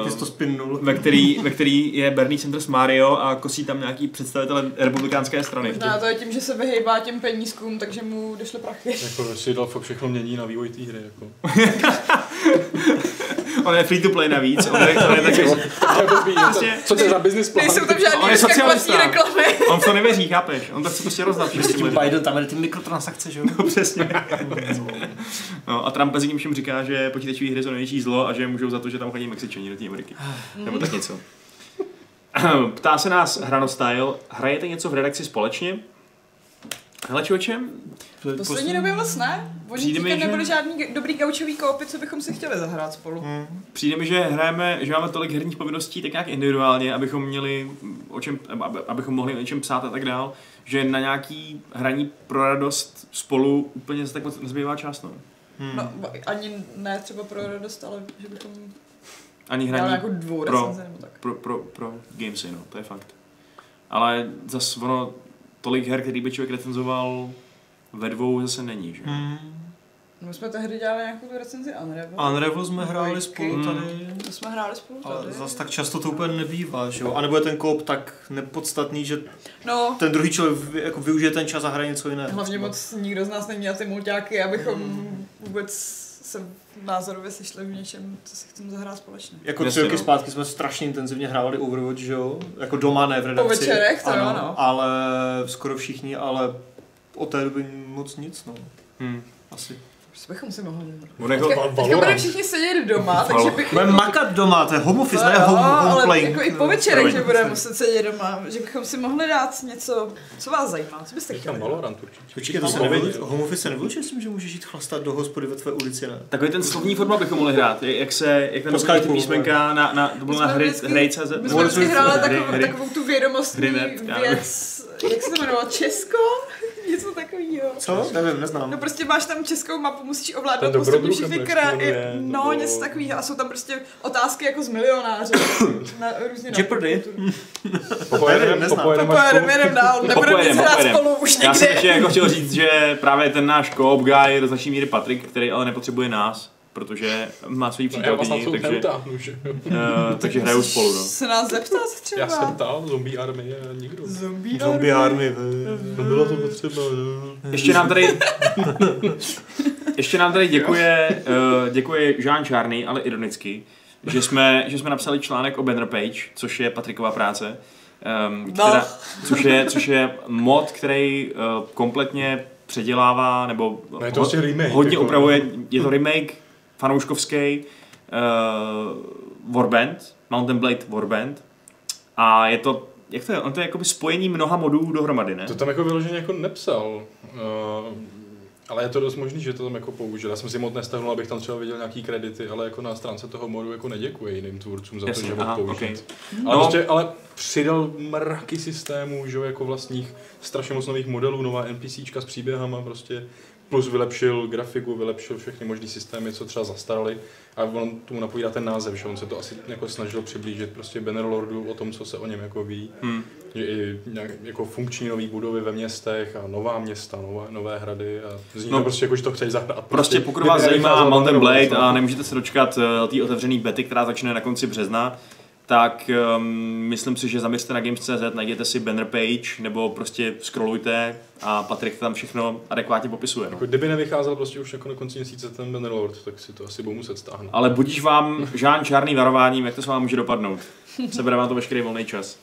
Jsi to spinnul. ve který, ve který je Bernie Sanders Mario a kosí tam nějaký představitele republikánské strany. Možná to je tím, že se vyhejbá těm penízkům, takže mu došly prachy. Jako si dal fakt všechno mění na vývoj té hry. Jako. On je free to play navíc, on je, on je taky, To je blbý, co, Prostě- co to je za business plán? Nejsou tam On je žádný socialista. On to nevěří, chápeš? On to chce prostě rozdat všem těm lidem. Biden, tam je ty mikrotransakce, že jo? No, přesně. No, a Trump mezi tím všem říká, že počítačové hry jsou největší zlo a že můžou za to, že tam chodí Mexičani do té Ameriky. Nebo tak něco. Ptá se nás Hranostyle, hrajete něco v redakci společně? Hele člověče, Poslední době moc ne. Teďka že- nebyly žádný dobrý gaučový koupy, co bychom si chtěli zahrát spolu. Hmm. přijde mi, že hrajeme, že máme tolik herních povinností tak nějak individuálně, abychom měli o čem, aby- abychom mohli o něčem psát a tak dál, že na nějaký hraní pro radost spolu úplně se tak moc nezbývá čas, no. Hmm. No, ani ne třeba pro radost, ale že bychom Ani hraní jako dvou pro- recenze nebo tak. pro, pro, pro gamesy, no, to je fakt. Ale zas ono, tolik her, který by člověk recenzoval ve dvou zase není, že? Hmm. My jsme tehdy dělali nějakou tu recenzi Unravel. Unravel jsme hráli Dvojky. spolu Hmm. tady. To jsme hráli spolu Ale tady. zas tak často to úplně nebývá, že jo? A nebo je ten kop tak nepodstatný, že No, ten druhý člověk jako využije ten čas a hraje něco jiného. hlavně moc nikdo z nás neměl ty mulťáky, abychom Hmm. vůbec se názorově sešli v něčem, co si chceme zahrát společně. Jako tři roky no. zpátky jsme strašně intenzivně hráli Overwatch, že jo? Jako doma, ne v redakci. Po večerech, to jo, ano, no. Ale skoro všichni, ale od té doby moc nic, no. Hmm. Asi. Co bychom si mohli On jako, Teďka, teďka budeme všichni sedět doma, takže bych... Budeme makat doma, to je home office, ne No, home, home ale playing. jako i po večerech, že budeme muset sedět doma, že bychom si mohli dát něco, co vás zajímá, co byste Říkám chtěli? Valorant určitě. Počkej, to se office. home office se nevylučuje s tím, že můžeš jít chlastat do hospody ve tvé ulici, ne? Takový ten slovní forma bychom mohli hrát, jak se, jak tam ty písmenka na, na, to bylo na hry, hry.cz. My jsme vždycky hráli takovou, tu vědomostní věc, jak se to jmenovalo, Česko? Takového. Co? Nevím, neznám. No prostě máš tam českou mapu, musíš Ten ovládnout postupně všechny kraje. No, nebo- něco takového. A jsou tam prostě otázky jako z milionáře. na, různě Jeopardy? Popojedeme, neznám. popojedeme dál, nebudeme nic hrát spolu už Já jsem nikdy. ještě jako chtěl říct, že právě ten náš co-op guy do značné míry Patrik, který ale nepotřebuje nás, protože má svůj No, já vás na přítelkyni, to takže, neutáhnu, že jo. uh, takže hrajou spolu. No. Se nás zeptat třeba. Já jsem ptal, zombie army a nikdo. Zombie Zombie army. No bylo to potřeba, no. Ještě nám tady ještě nám tady děkuje, uh, děkuje Jean Čárný, ale ironicky, že jsme, že jsme napsali článek o Banner Page, což je Patriková práce, um, No. která, což, je, což je mod, který uh, kompletně předělává, nebo No je to prostě remake, hodně jako. upravuje, je to remake fanouškovský uh, Warband, Mountain Blade Warband a je to, jak to je, on to je jakoby spojení mnoha modů dohromady, ne? To tam jako vyloženě jako nepsal. Uh, ale je to dost možný, že to tam jako použil. Já jsem si moc nestahnul, abych tam třeba viděl nějaký kredity, ale jako na stránce toho modu jako neděkuje jiným tvůrcům za to, Jasně, že aha, ho použít. okay. Ale, No. prostě, ale přidal mraky systémů, že jo, jako vlastních strašně moc nových modelů, nová NPCčka s příběhama prostě, plus vylepšil grafiku, vylepšil všechny možné systémy, co třeba zastaraly. A on tomu napovídá ten název, že on se to asi jako snažil přiblížit prostě Bannerlordu o tom, co se o něm jako ví. Hmm. Že i nějak, jako funkční nové budové ve městech a nová města, nové, nové hrady a zní No, to prostě jako, že to chceš zahrát. Prostě pokud vás zajímá Mountain Blade a nemůžete se dočkat uh, té otevřené bety, která začne na konci března, tak um, myslím si, že zaměřte na Games.cz, najděte si banner page, nebo prostě scrollujte a Patrik tam všechno adekvátně popisuje. No. Jako, kdyby nevycházel prostě už jako na konci měsíce ten Bannerlord, tak si to asi budu muset stáhnout. Ale budíš vám žádný čárný varováním, jak to s vámi může dopadnout. Sebere vám to veškerý volný čas.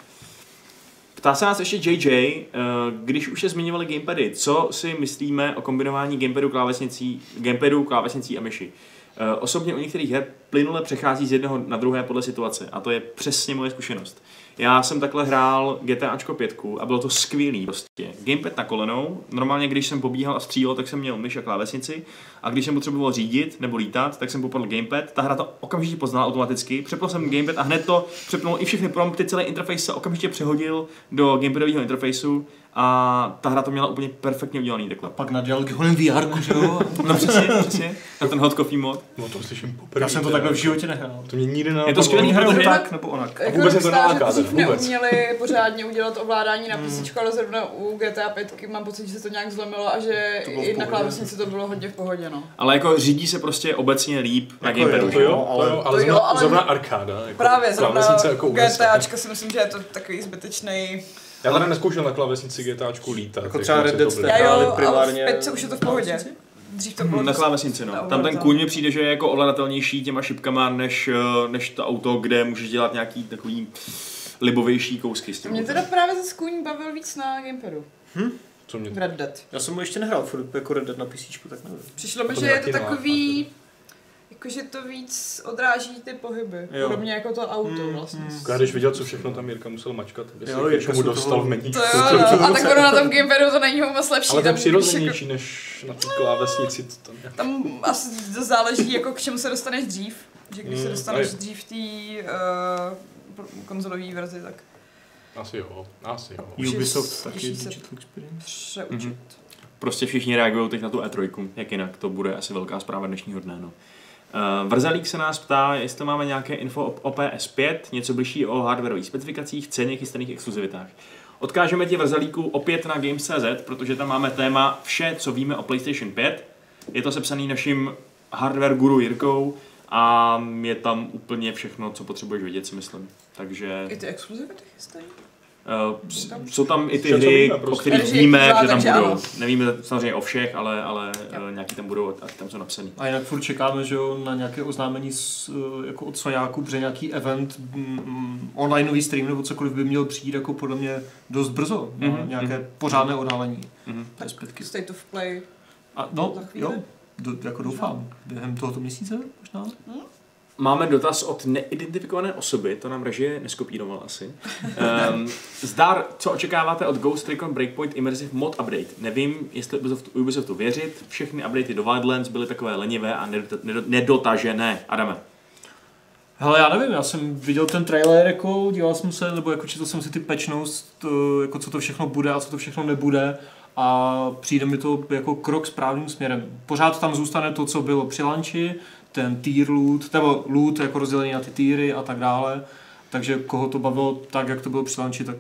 Ptá se nás ještě JJ, eh, když už se zmiňovali gamepady, co si myslíme o kombinování gamepadu, klávesnicí, gamepadu, klávesnicí a myši? Eh, Osobně u některých her plynule přechází z jednoho na druhé podle situace a to je přesně moje zkušenost. Já jsem takhle hrál GTAčko 5 a bylo to skvělý prostě. Gamepad na kolenou, normálně když jsem pobíhal a střílel, tak jsem měl myš a klávesnici a když jsem potřeboval řídit nebo lítat, tak jsem popadl gamepad, ta hra to okamžitě poznala automaticky, přepnul jsem gamepad a hned to přepnul i všechny prompty, celý interface se okamžitě přehodil do gamepadového interfaceu a ta hra to měla úplně perfektně udělaný takhle. Pak nadělal k holem VR, že jo? No přesně, přesně, na ten hot coffee mod. No to slyším poprvé. Já jsem to takhle v životě nehrál. To mě nikdy Je to skvělý, Hraju protože- tak nebo onak. Jako vůbec se to neláká, vůbec. neuměli pořádně udělat ovládání na PC, ale zrovna u GTA 5 mám pocit, že se to nějak zlomilo a že i na klávesnici to bylo hodně v pohodě, no. Ale jako řídí se prostě obecně líp na Jako gamepadu, To jo? ale- ale, zrovna, ale- zrovna arkáda. Jako Právě zrovna jako. GTAčka si myslím, že je to takový zbytečný. Já tady neskoušel na klávesnici GTAčku lítat. Jako jak třeba Red je Dead jste hráli jo, ale primárně pětce už je to v pohodě. Dřív to bylo Na dost- klávesnici, no. na Tam ten kůň mi přijde, že je jako ovladatelnější těma šipkama, než, eh, než to auto, kde můžeš dělat nějaký takový libovější kousky s tím. Mě teda právě ze skůň bavil víc na gamepadu. Co mě Red Dead. Já jsem mu ještě nehrál furt jako Red Dead na PC, tak nevím. Přišlo mi, že je to takový, jakože to víc odráží ty pohyby. Jo. Podobně jako to auto Mm, vlastně. mm. Já když viděl, co všechno tam Jirka musel mačkat, aby Jo, se Jirka se dostal toho- v meníčku. To jo, no. A tak ono na tom gamepadu to není moc lepší. Ale to je přirozenější než na té klávesnici. To tam jako... Jako, tam asi to záleží, jako k čemu se dostaneš dřív. Že když se Mm, dostaneš a je- dřív v té uh, konzolové verzi, tak Asi jo, asi jo. Už je Ubisoft taky se. Digital Experience. přeučit. Mhm. Prostě všichni reagují teď na tu E3, jak jinak, to bude asi velká zpráva dnešního dne. No. Uh, Vrzalík se nás ptá, jestli máme nějaké info o, o PS5, něco bližší o hardwareových specifikacích, ceně, chystaných exkluzivitách. Odkážeme ti Vrzalíku opět na Games.cz, protože tam máme téma vše, co víme o PlayStation 5. Je to sepsaný naším hardware guru Jirkou a je tam úplně všechno, co potřebuješ vědět, si myslím. Takže I ty exkluzivity chystají? Uh, s- jsou tam i ty hry, víme, o prostě. kterých víme, že tam budou. ano. Nevíme samozřejmě o všech, ale, ale uh, nějaký tam budou a tam jsou napsaný. A jinak furt čekáme, že jo, na nějaké oznámení z, eh, jako od Soňáku, protože nějaký event, mm, onlineový stream nebo cokoliv by měl přijít jako podle mě dost brzo. Mm-hmm. Mhm, Nějaké mhm. pořádné odhalení Mhm. zpětky. State of Play. A no, Za chvíli. jo, do, jako doufám, během tohoto měsíce možná. Máme dotaz od neidentifikované osoby, to nám režie neskopíroval asi. Um, zdar, co očekáváte od Ghost Recon Breakpoint Immersive Mod Update? Nevím, jestli Ubisoft, Ubisoftu věřit. Všechny updaty do Wildlands byly takové lenivé a nedot- nedot- nedotažené. Adame. Hele, já nevím, já jsem viděl ten trailer, jako díval jsem se, nebo jako četl jsem si ty notes, to, jako co to všechno bude a co to všechno nebude a přijde mi to jako krok správným směrem. Pořád tam zůstane to, co bylo při lanči, ten tier loot, nebo loot jako rozdělení na ty týry a tak dále, takže koho to bavilo tak, jak to bylo při lanči, tak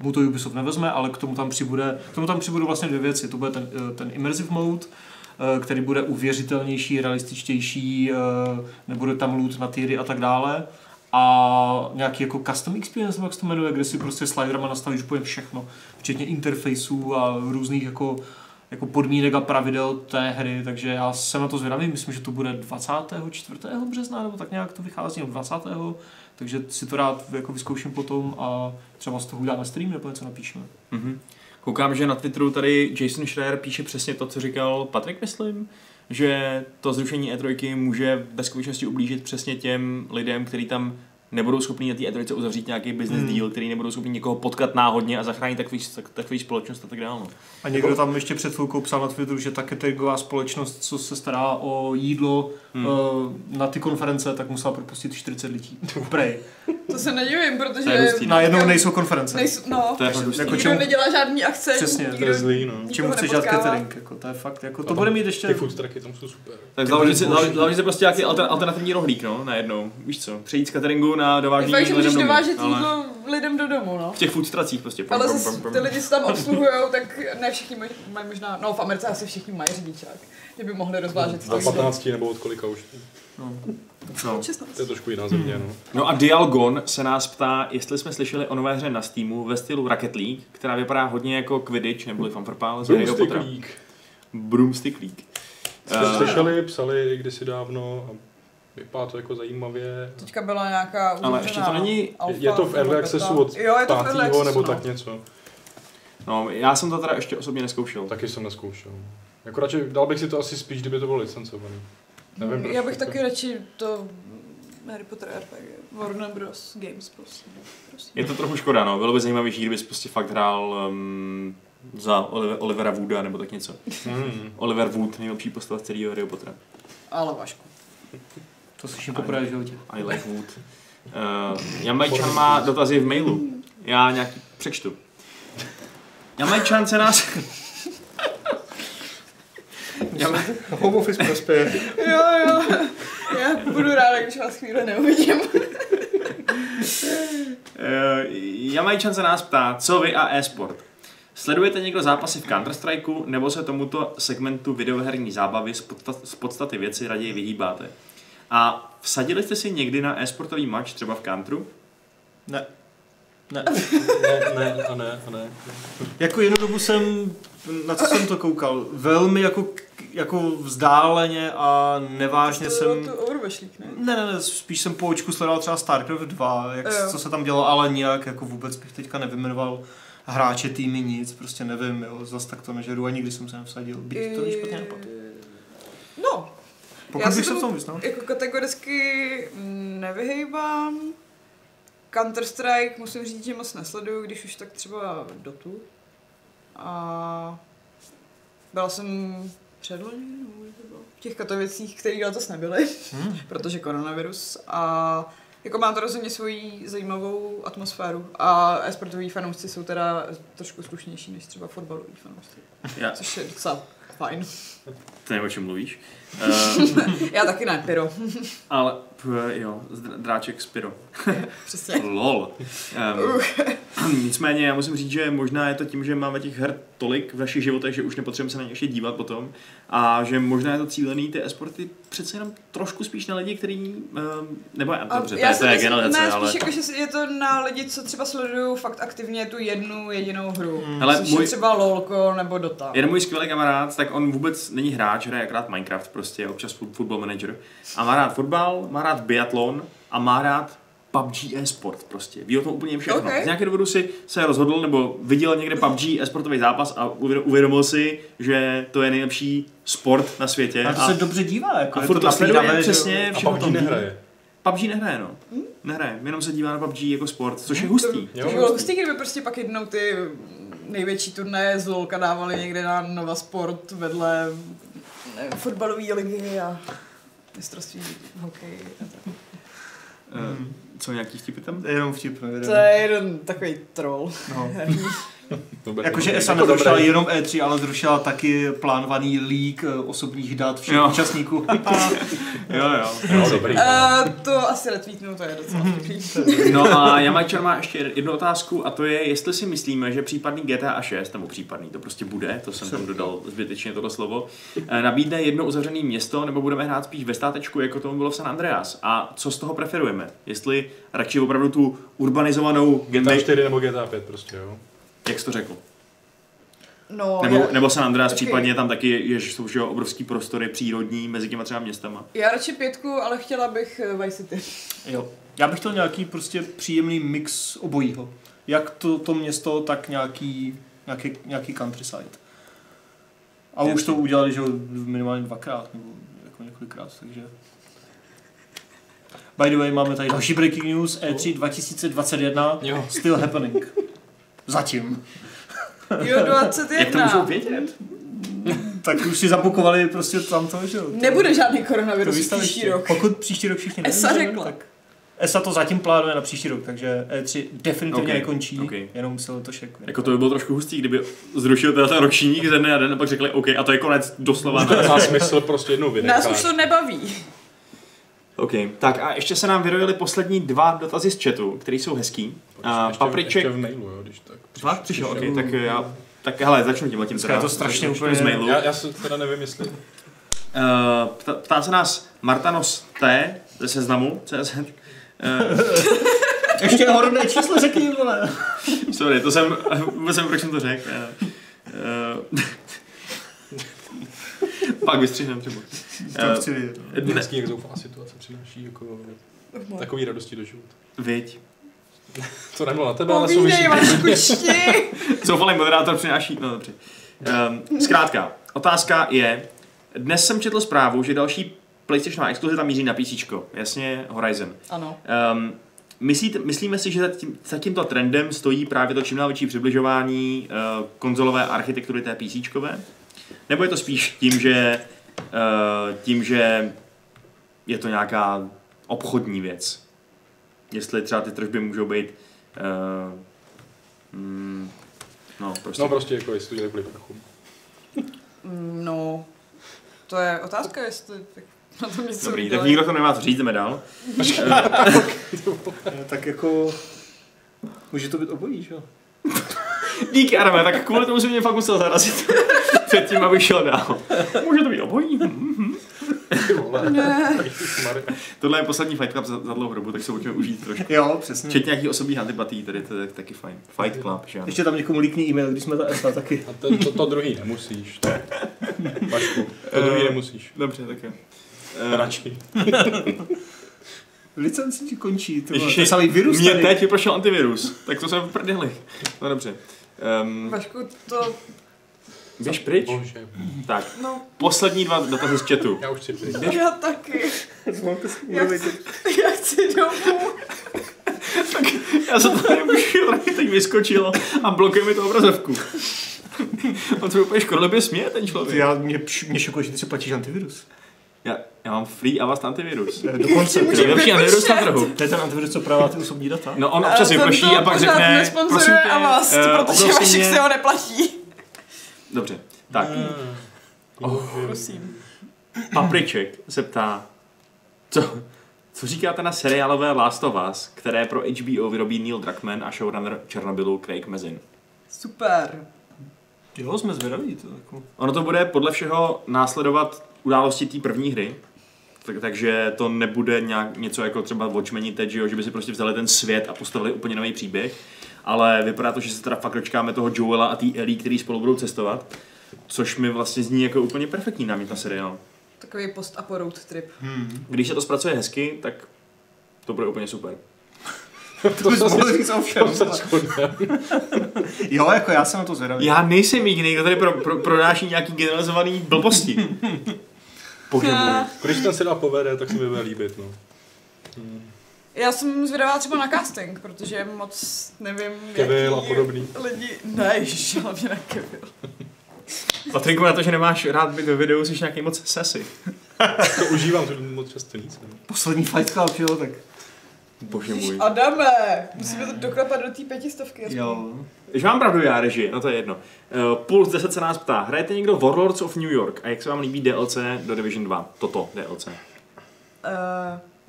mu to Ubisoft nevezme, ale k tomu tam přibude, k tomu tam přibudou vlastně dvě věci. To bude ten, eh, ten immersive mode, eh, který bude uvěřitelnější, realističtější, eh, nebude tam loot na týry a tak dále. A nějaký jako custom experience, jak se to jmenuje, kde si prostě sliderama nastavíš úplně všechno, včetně interfaceů a různých jako, jako podmínek a pravidel té hry, takže já jsem na to zvědavý, myslím, že to bude 24. března, nebo tak nějak to vychází, nebo 20. Takže si to rád jako vyzkouším potom a třeba z toho uděláme stream nebo něco napíšeme. Mhm. Koukám, že na Twitteru tady Jason Schreier píše přesně to, co říkal Patrik, myslím, že to zrušení E3 může ve skutečnosti ublížit přesně těm lidem, kteří tam nebudou schopni na té E3 uzavřít nějaký business Hmm. deal, který nebudou schopni někoho potkat náhodně a zachránit takový, tak, takový společnost a tak dále. no. A někdo tam ještě před chvilkou psal na Twitteru, že ta cateringová společnost, co se stará o jídlo Hmm. hmm. na ty konference, tak musela propustit 40 lidí. Prej. To se nedivím, protože... Hustý, no. Najednou nejsou konference. Nejsou, no, To je. Jako nikdo čemu- nedělá žádný akce. Přesně, nikdo, To je zlý, no. Čemu chceš dělat catering? Jako, to je fakt, jako, to bude mít ještě... Ty food trucky tam jsou super. Tak Ty založit si, si prostě nějaký alter, alternativní rohlík, no, najednou. Víš co, přejít z cateringu na Je dovážení lidem domů, dovážet ale jídlo lidem do domu, no. v těch food tracích prostě. Pum, Ale pum, pum, pum. ty lidi, co tam obsluhují, tak ne všichni mají, mají možná, no v Americe asi všichni mají řidičák, že by mohli rozvážet Od 15 nebo od kolika už. No. No. 16. To je trošku jiná země, no. No a Dialgon se nás ptá, jestli jsme slyšeli o nové hře na Steamu ve stylu Rocket League, která vypadá hodně jako Quidditch, neboli Fanfrpál z Pottera. League. Broomstick League. Jste Eh, slyšeli, psali kdysi dávno a vypadá to jako zajímavě. Teďka byla nějaká Ale ještě to není- alfa, Je to v early accessu od jo, je to v early pátýho accessu, nebo no. tak něco. No, já jsem to teda ještě osobně neskoušel. Taky jsem neskoušel. Jako radši, dal bych si to asi spíš, kdyby to bylo licencované. Nevím, proč. Já bych taky radši to Harry Potter RPG, Warner Bros. Games prostě. prosím. Je to trochu škoda, no. Bylo by zajímavější, kdybys prostě fakt hrál um, za Oliver, Olivera Wooda nebo tak něco. Hmm. Oliver Wood, nejlepší postava z celého Harry Pottera. Ale Vašku. To slyším poprvé v životě. I like Wood. Uh, Jamajčan má dotazy v mailu. Já nějaký přečtu. Jamajčan se nás... Home office prospěje. Jo, jo. Já budu ráda, když vás chvíli neuvidím. Uh, Jamajčan se nás ptá, co vy a e-sport? Sledujete někdo zápasy v Counter-Strikeu nebo se tomuto segmentu videoherní zábavy z podstaty věci raději vyhýbáte? A vsadili jste si někdy na e-sportový match třeba v Counteru? Ne. Ne. Ne, ne, a ne, a ne. Jako jednu dobu jsem, na co jsem to koukal, velmi jako, jako vzdáleně a nevážně To, jsem... to Overwatch League, ne? Ne, ne, ne, spíš jsem po očku sledoval třeba StarCraft 2, jak, Jo. co se tam dělo, ale nijak jako vůbec bych teďka nevymenoval hráče, týmy, nic, prostě nevím, jo, zas tak to nežeru a nikdy jsem se nevsadil, byť to není špatně napad. No, Pokud Já bych se v tom vyznal. jako kategoricky nevyhejbám. Counter-Strike musím říct, že moc nesleduju, když už tak třeba Dotu. A byla jsem předloni, nebo kdy to bylo? v těch Katovicích, které letos nebyly, Hmm. protože koronavirus. A jako má to rozhodně svoji zajímavou atmosféru. A e-sportoví fanoušci jsou teda trošku slušnější než třeba fotbaloví fanoušci. Já, Což je docela fajn. to nevím, o čem mluvíš. Uh, Já taky ne, pyro. ale p- jo, zdr- dráček Spiro. Přesně. Lol. Um, nicméně já musím říct, že možná je to tím, že máme těch her tolik v našich životech, že už nepotřebujeme se na ně ještě dívat potom a že možná je to cílený ty esporty přece jenom trošku spíš na lidi, který, um, nebo A dobře, to já je, si to je generalizace, ne, ale... spíš jako, že je to na lidi, co třeba sledují fakt aktivně tu jednu jedinou hru. Hmm. Hele, což můj- je třeba LOLko nebo Dota. Jeden můj skvělý kamarád, tak on vůbec není hráč, hraje akorát Minecraft, prostě občas football manager. A má rád fotbal, má rád biatlon a má rád PUBG e-sport prostě. Ví o tom úplně všechno. Okay. Z nějakého důvodu si se rozhodl nebo viděl někde PUBG e-sportový zápas a uvěd- uvědomil si, že to je nejlepší sport na světě. A to se dobře dívá, jako a furt to sleduje přesně, A všechno PUBG nehraje. PUBG nehraje, no. Nehraje, jenom se dívá na PUBG jako sport, což je hustý. Jo, Jo, to bylo hustý, kdyby prostě pak jednou ty největší turnaje z LOLka dávali někde na Nova Sport vedle fotbalové ligy a mistrovství v hokeji. a tak. Eh, Co nějaký vtipy tam? To je jenom vtip, nevím. To je jeden takový troll. No. Dobrý. Jakože ESA Jako nezrušila dobrý. jenom E3, ale zrušila taky plánovaný leak eh, osobních dat všech Jo. účastníků. Jo, jo. Jo, dobrý. Uh, to asi retweetnu, to je docela vtipný. No a Jamajčan má ještě jednu otázku a to je, jestli si myslíme, že případný GTA 6, nebo případný, to prostě bude, to jsem tam dodal zbytečně tohle slovo, eh, nabídne jedno uzavřené město, nebo budeme hrát spíš ve státečku, jako tomu bylo v San Andreas. A co z toho preferujeme? Jestli radši opravdu tu urbanizovanou GTA 4 nebo GTA 5 prostě, jo. Jak jsi to řekl? No, Nebo, já, nebo San Andreas, případně tam taky je, že jsou že obrovský prostory přírodní mezi těma třeba městama. já radši pětku, ale chtěla bych eh, Vice City. Jo. Já bych chtěl nějaký prostě příjemný mix obojího. Jak to, to město, tak nějaký, nějaký, nějaký countryside. A už to udělali, že minimálně dvakrát, nebo jako několikrát, takže... By the way, máme tady další breaking news, E E3 2021, Jo. still happening. Zatím. Jo, 21. Jak to můžou vědět? Tak už si zabukovali prostě tam to, že jo. to- Nebude žádný to koronavirus příští rok. Pokud příští rok všichni ESA nevymřeme, řekla. tak ESA to zatím plánuje na příští rok, takže E3 definitivně Ok, nekončí, ok. jenom se letošek. Jako to by bylo trošku hustý, kdyby zrušil teda ten ročník ze dne na den a pak řekli OK, a to je konec doslova. To má smysl prostě jednou vynechat. Nás už to nebaví. OK, tak a ještě se nám vyrojily poslední dva dotazy z chatu, které jsou hezký. A ještě, papriček... Ještě v mailu, jo, když tak. Fakt přišel, OK, tak já... Tak hele, začnu tím letím Dneska je to strašně úplně- z mailu. Já, já se teda nevím, jestli... Uh, ptá, ptá se nás Martanos T ze seznamu CZ. Uh, Ještě horné číslo řekni, vole. sorry, to jsem, vůbec jsem, proč jsem to řekl. Uh, pak vystřihnem třeba. To chci vidět. Uh, dne, Vždycky jak zoufalá situace přináší jako takový radosti do života. viď. To nebylo na tebe, ale souvisí. Zoufalý moderátor přináší, no dobře. Um, zkrátka, otázka je, dnes jsem četl zprávu, že další PlayStationová exkluzita míří na PC, jasně Horizon. Ano. Um, myslíte, myslíme si, že za, tím, za tímto trendem stojí právě to čím dál větší přibližování uh, konzolové architektury té PC? Nebo je to spíš tím, že, uh, tím, že je to nějaká obchodní věc? Jestli třeba ty tržby můžou být uh, mm, no, prostě. No prostě jako jestli to kvůli prachům. Mm, No, to je otázka, jestli tak na tom něco Dobrý, tak nikdo to nemá co říct, jdeme dál. Tak jako... Může to být obojí, že jo? Díky, Adame, tak kvůli tomu jsem mě fakt musel zarazit předtím, abych šel dál. Může to být obojí? Mhm. Ježišmarja. Tohle je poslední Fight Club za, za dlouhou dobu, tak se pojďme užít trošku. Jo, přesně. Včetně nějakých osobních antipatí, tady to je taky fajn. Fight Club, že ano. Ještě tam někomu líkný e-mail, když jsme ta ESA taky. A to, to, to druhý nemusíš. To. Vašku, to druhý nemusíš. Dobře, tak jo. Eh, Radši. Licenci ti končí, to Ježiši, je samý virus Mně tady. teď vyprošel antivirus, tak to jsem v prdeli. No dobře. Um, Vašku, to, běž pryč? Bože. Tak, no, poslední dva dotazy z chatu. Já už chci pryč. já taky. Zvolte si, Já chci, já chci domů. Já se to nemůžu, taky teď vyskočilo a blokuje mi to obrazovku. On se úplně škodlivě směje, ten člověk. Já, mě, mě šokuje, že ty si platíš antivirus. Já, já mám free Avast antivirus. Eh, Dokonce. To je nejlepší antivirus na trhu. To je ten antivirus, co právě ty osobní data. No on občas ten vyprší a pak řekne, prosím tě, a vás, eh, protože Vašek si ho neplatí. Dobře, tak, Prosím. Papriček se ptá, co, co říkáte na seriálové Last of Us, které pro HBO vyrobí Neil Druckmann a showrunner Černobylu Craig Mazin? Super. Jo, jsme zvědaví. To jako... Ono to bude podle všeho následovat události té první hry, tak, takže to nebude nějak něco jako třeba Watchmeni teď, že, jo, že by si prostě vzali ten svět a postavili úplně nový příběh, ale vypadá to, že se teda fakt dočkáme toho Joela a té Ellie, který spolu budou cestovat, což mi vlastně zní jako úplně perfektní námět na seriál. Takový post-apo road trip. Hmm. Když se to zpracuje hezky, tak to bude úplně super. To bys mohl říct o všem. To se shodneme. Jo, jako já jsem na to zvědavý. Já nejsem jediný, kdo tady pro, pro, pronáší nějaký generalizovaný blbosti. Bože můj. Když ten seriál povede, tak se mi bude líbit, no. Já jsem zvědavá třeba na casting, protože moc nevím, Kevil jaký a podobný. lidi... Ne, ježiš, hlavně na Kevil. Patriku, na to, že nemáš rád být ve videu, jsi nějaký moc sesy. To užívám, to moc často nic. Poslední Fight Club, jo, tak Bože můj. Adame, musíme to doklepat do té pětistovky. aspoň. jo. Když mám pravdu já, reži, no to je jedno. Uh, Puls 10 se nás ptá, hrajete někdo Warlords of New York a jak se vám líbí DLC do Division 2? Toto DLC. Uh,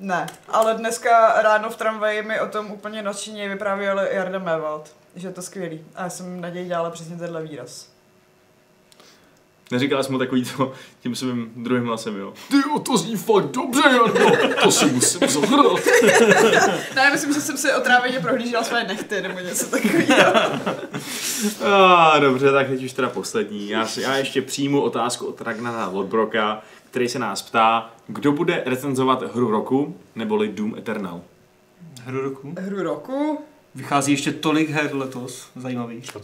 ne, ale dneska ráno v tramvaji mi o tom úplně nadšeně vyprávěl Jarda Mewald, že je to skvělý. A já jsem naději dělala přesně tenhle výraz. Neříkala jsem mu takový to tím svým druhým hlasem, jo. Ty jo, to zní fakt dobře, Jarno. To si musím zahrát. Ne, myslím, že jsem si otráveně prohlížela své nechty nebo něco takového. A, dobře, tak teď už teda poslední. Já, si, já ještě přijmu otázku od Ragnara Lodbroka, který se nás ptá, kdo bude recenzovat hru roku, neboli Doom Eternal. Hru roku. Hru roku, Vychází ještě tolik her letos, zajímavých. A uh,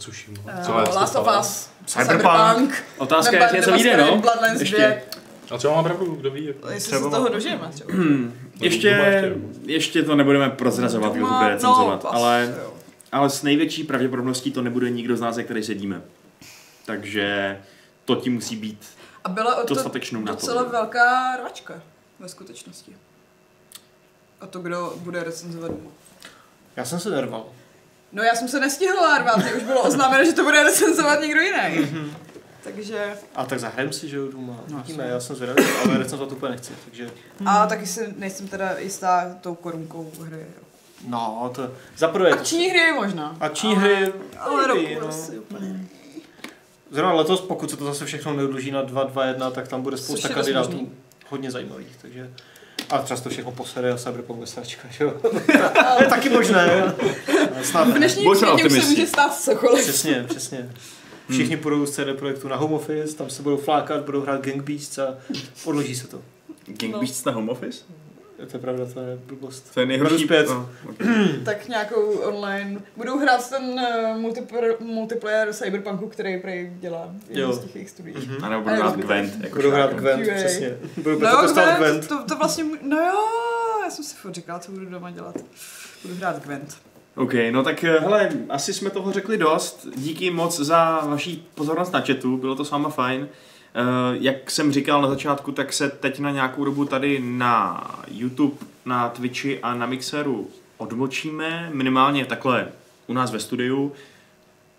Co je Last of to Us, Cyberpunk. Otázka je, jestli něco vyjde, no? Bloodlines Ještě. 2, A třeba mám pravdu, kdo ví? Jestli Třeba se toho dožijeme třeba. Ještě, Doma ještě, ještě to nebudeme prozrazovat, kdo to bude recenzovat, no, ale, ale s největší pravděpodobností to nebude nikdo z nás, jak tady sedíme. Takže to ti musí být A byla o to dostatečnou docela napovědou. velká rvačka ve skutečnosti. A to, kdo bude recenzovat. Já jsem se nerval. No já jsem se nestihla rvat, mě už bylo oznámeno, že to bude recenzovat někdo jiný. Takže, A tak zahrajeme si, že jo, doma. No, Vidíme, já jsem zvědavý, ale recenzovat úplně nechci, takže... a taky si nejsem teda jistá tou korunkou hry. jo. No, to... Za prvé... Akční hry možná. Akční hry... Ale roku no. asi úplně. Zrovna letos, pokud se to zase všechno neodloží na 2-2-1, tak tam bude spousta kandidátů. Hodně zajímavých, takže... A třeba se to všechno posede a Cyberpunk ve sračka, že jo? to je taky možné. Snad V Buďme světě už se může stát cokoliv. Přesně, přesně. Všichni půjdou z CD Projektu na home office, tam se budou flákat, budou hrát Gang Beasts a odloží se to. Gang No. Beasts na home office? To je pravda, to je blbost. To je nejhorší. Zpět. No, okay. Tak nějakou online. Budou hrát ten uh, multiplayer, multiplayer Cyberpunku, který prej dělá jeden Jo. z těch jejich studií. Mhm. A nebo A budu hrát. Gwent. Jako Budou hrát. Gwent, QA. přesně. Budou No proto jo, Gwent, Gwent. to, to vlastně, no jo, já jsem si furt říkala, co budu doma dělat. Budu hrát Gwent. OK, no tak eh, hele, asi jsme toho řekli dost. Díky moc za vaší pozornost na chatu, bylo to s váma fajn. Eh, Jak jsem říkal na začátku, tak se teď na nějakou dobu tady na YouTube, na Twitchi a na Mixeru odmlčíme, minimálně takhle u nás ve studiu.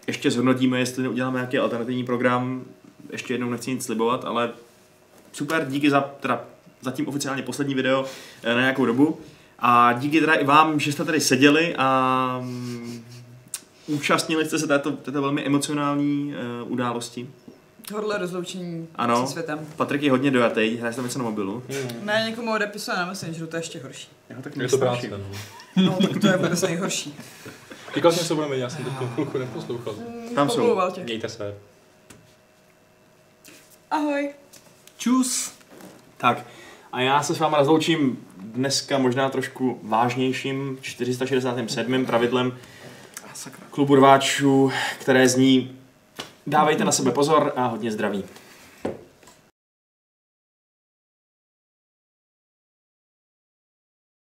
Ještě zhodnotíme, jestli uděláme nějaký alternativní program. Ještě jednou nechci nic slibovat, ale super, díky za teda zatím oficiálně poslední video eh, na nějakou dobu. A díky teda i vám, že jste tady seděli a mm, účastnili jste se této, této velmi emocionální uh, události. Tohle rozloučení Ano. se světem. Patrik je hodně dojatý, hraje se tam něco na mobilu. Hmm. Ne, někomu odepisuje na Messengeru, to je ještě horší. Já ho tak Je to práce, no. No, tak to je vůbec nejhorší. Říkal jsem, co budeme, já jsem teď chvilku neposlouchal. Mm, Tam jsou. tě. Mějte se. Ahoj. Čus. Tak a já se s váma rozloučím dneska možná trošku vážnějším 467. pravidlem klubu rváčů, které zní dávejte na sebe pozor a hodně zdraví.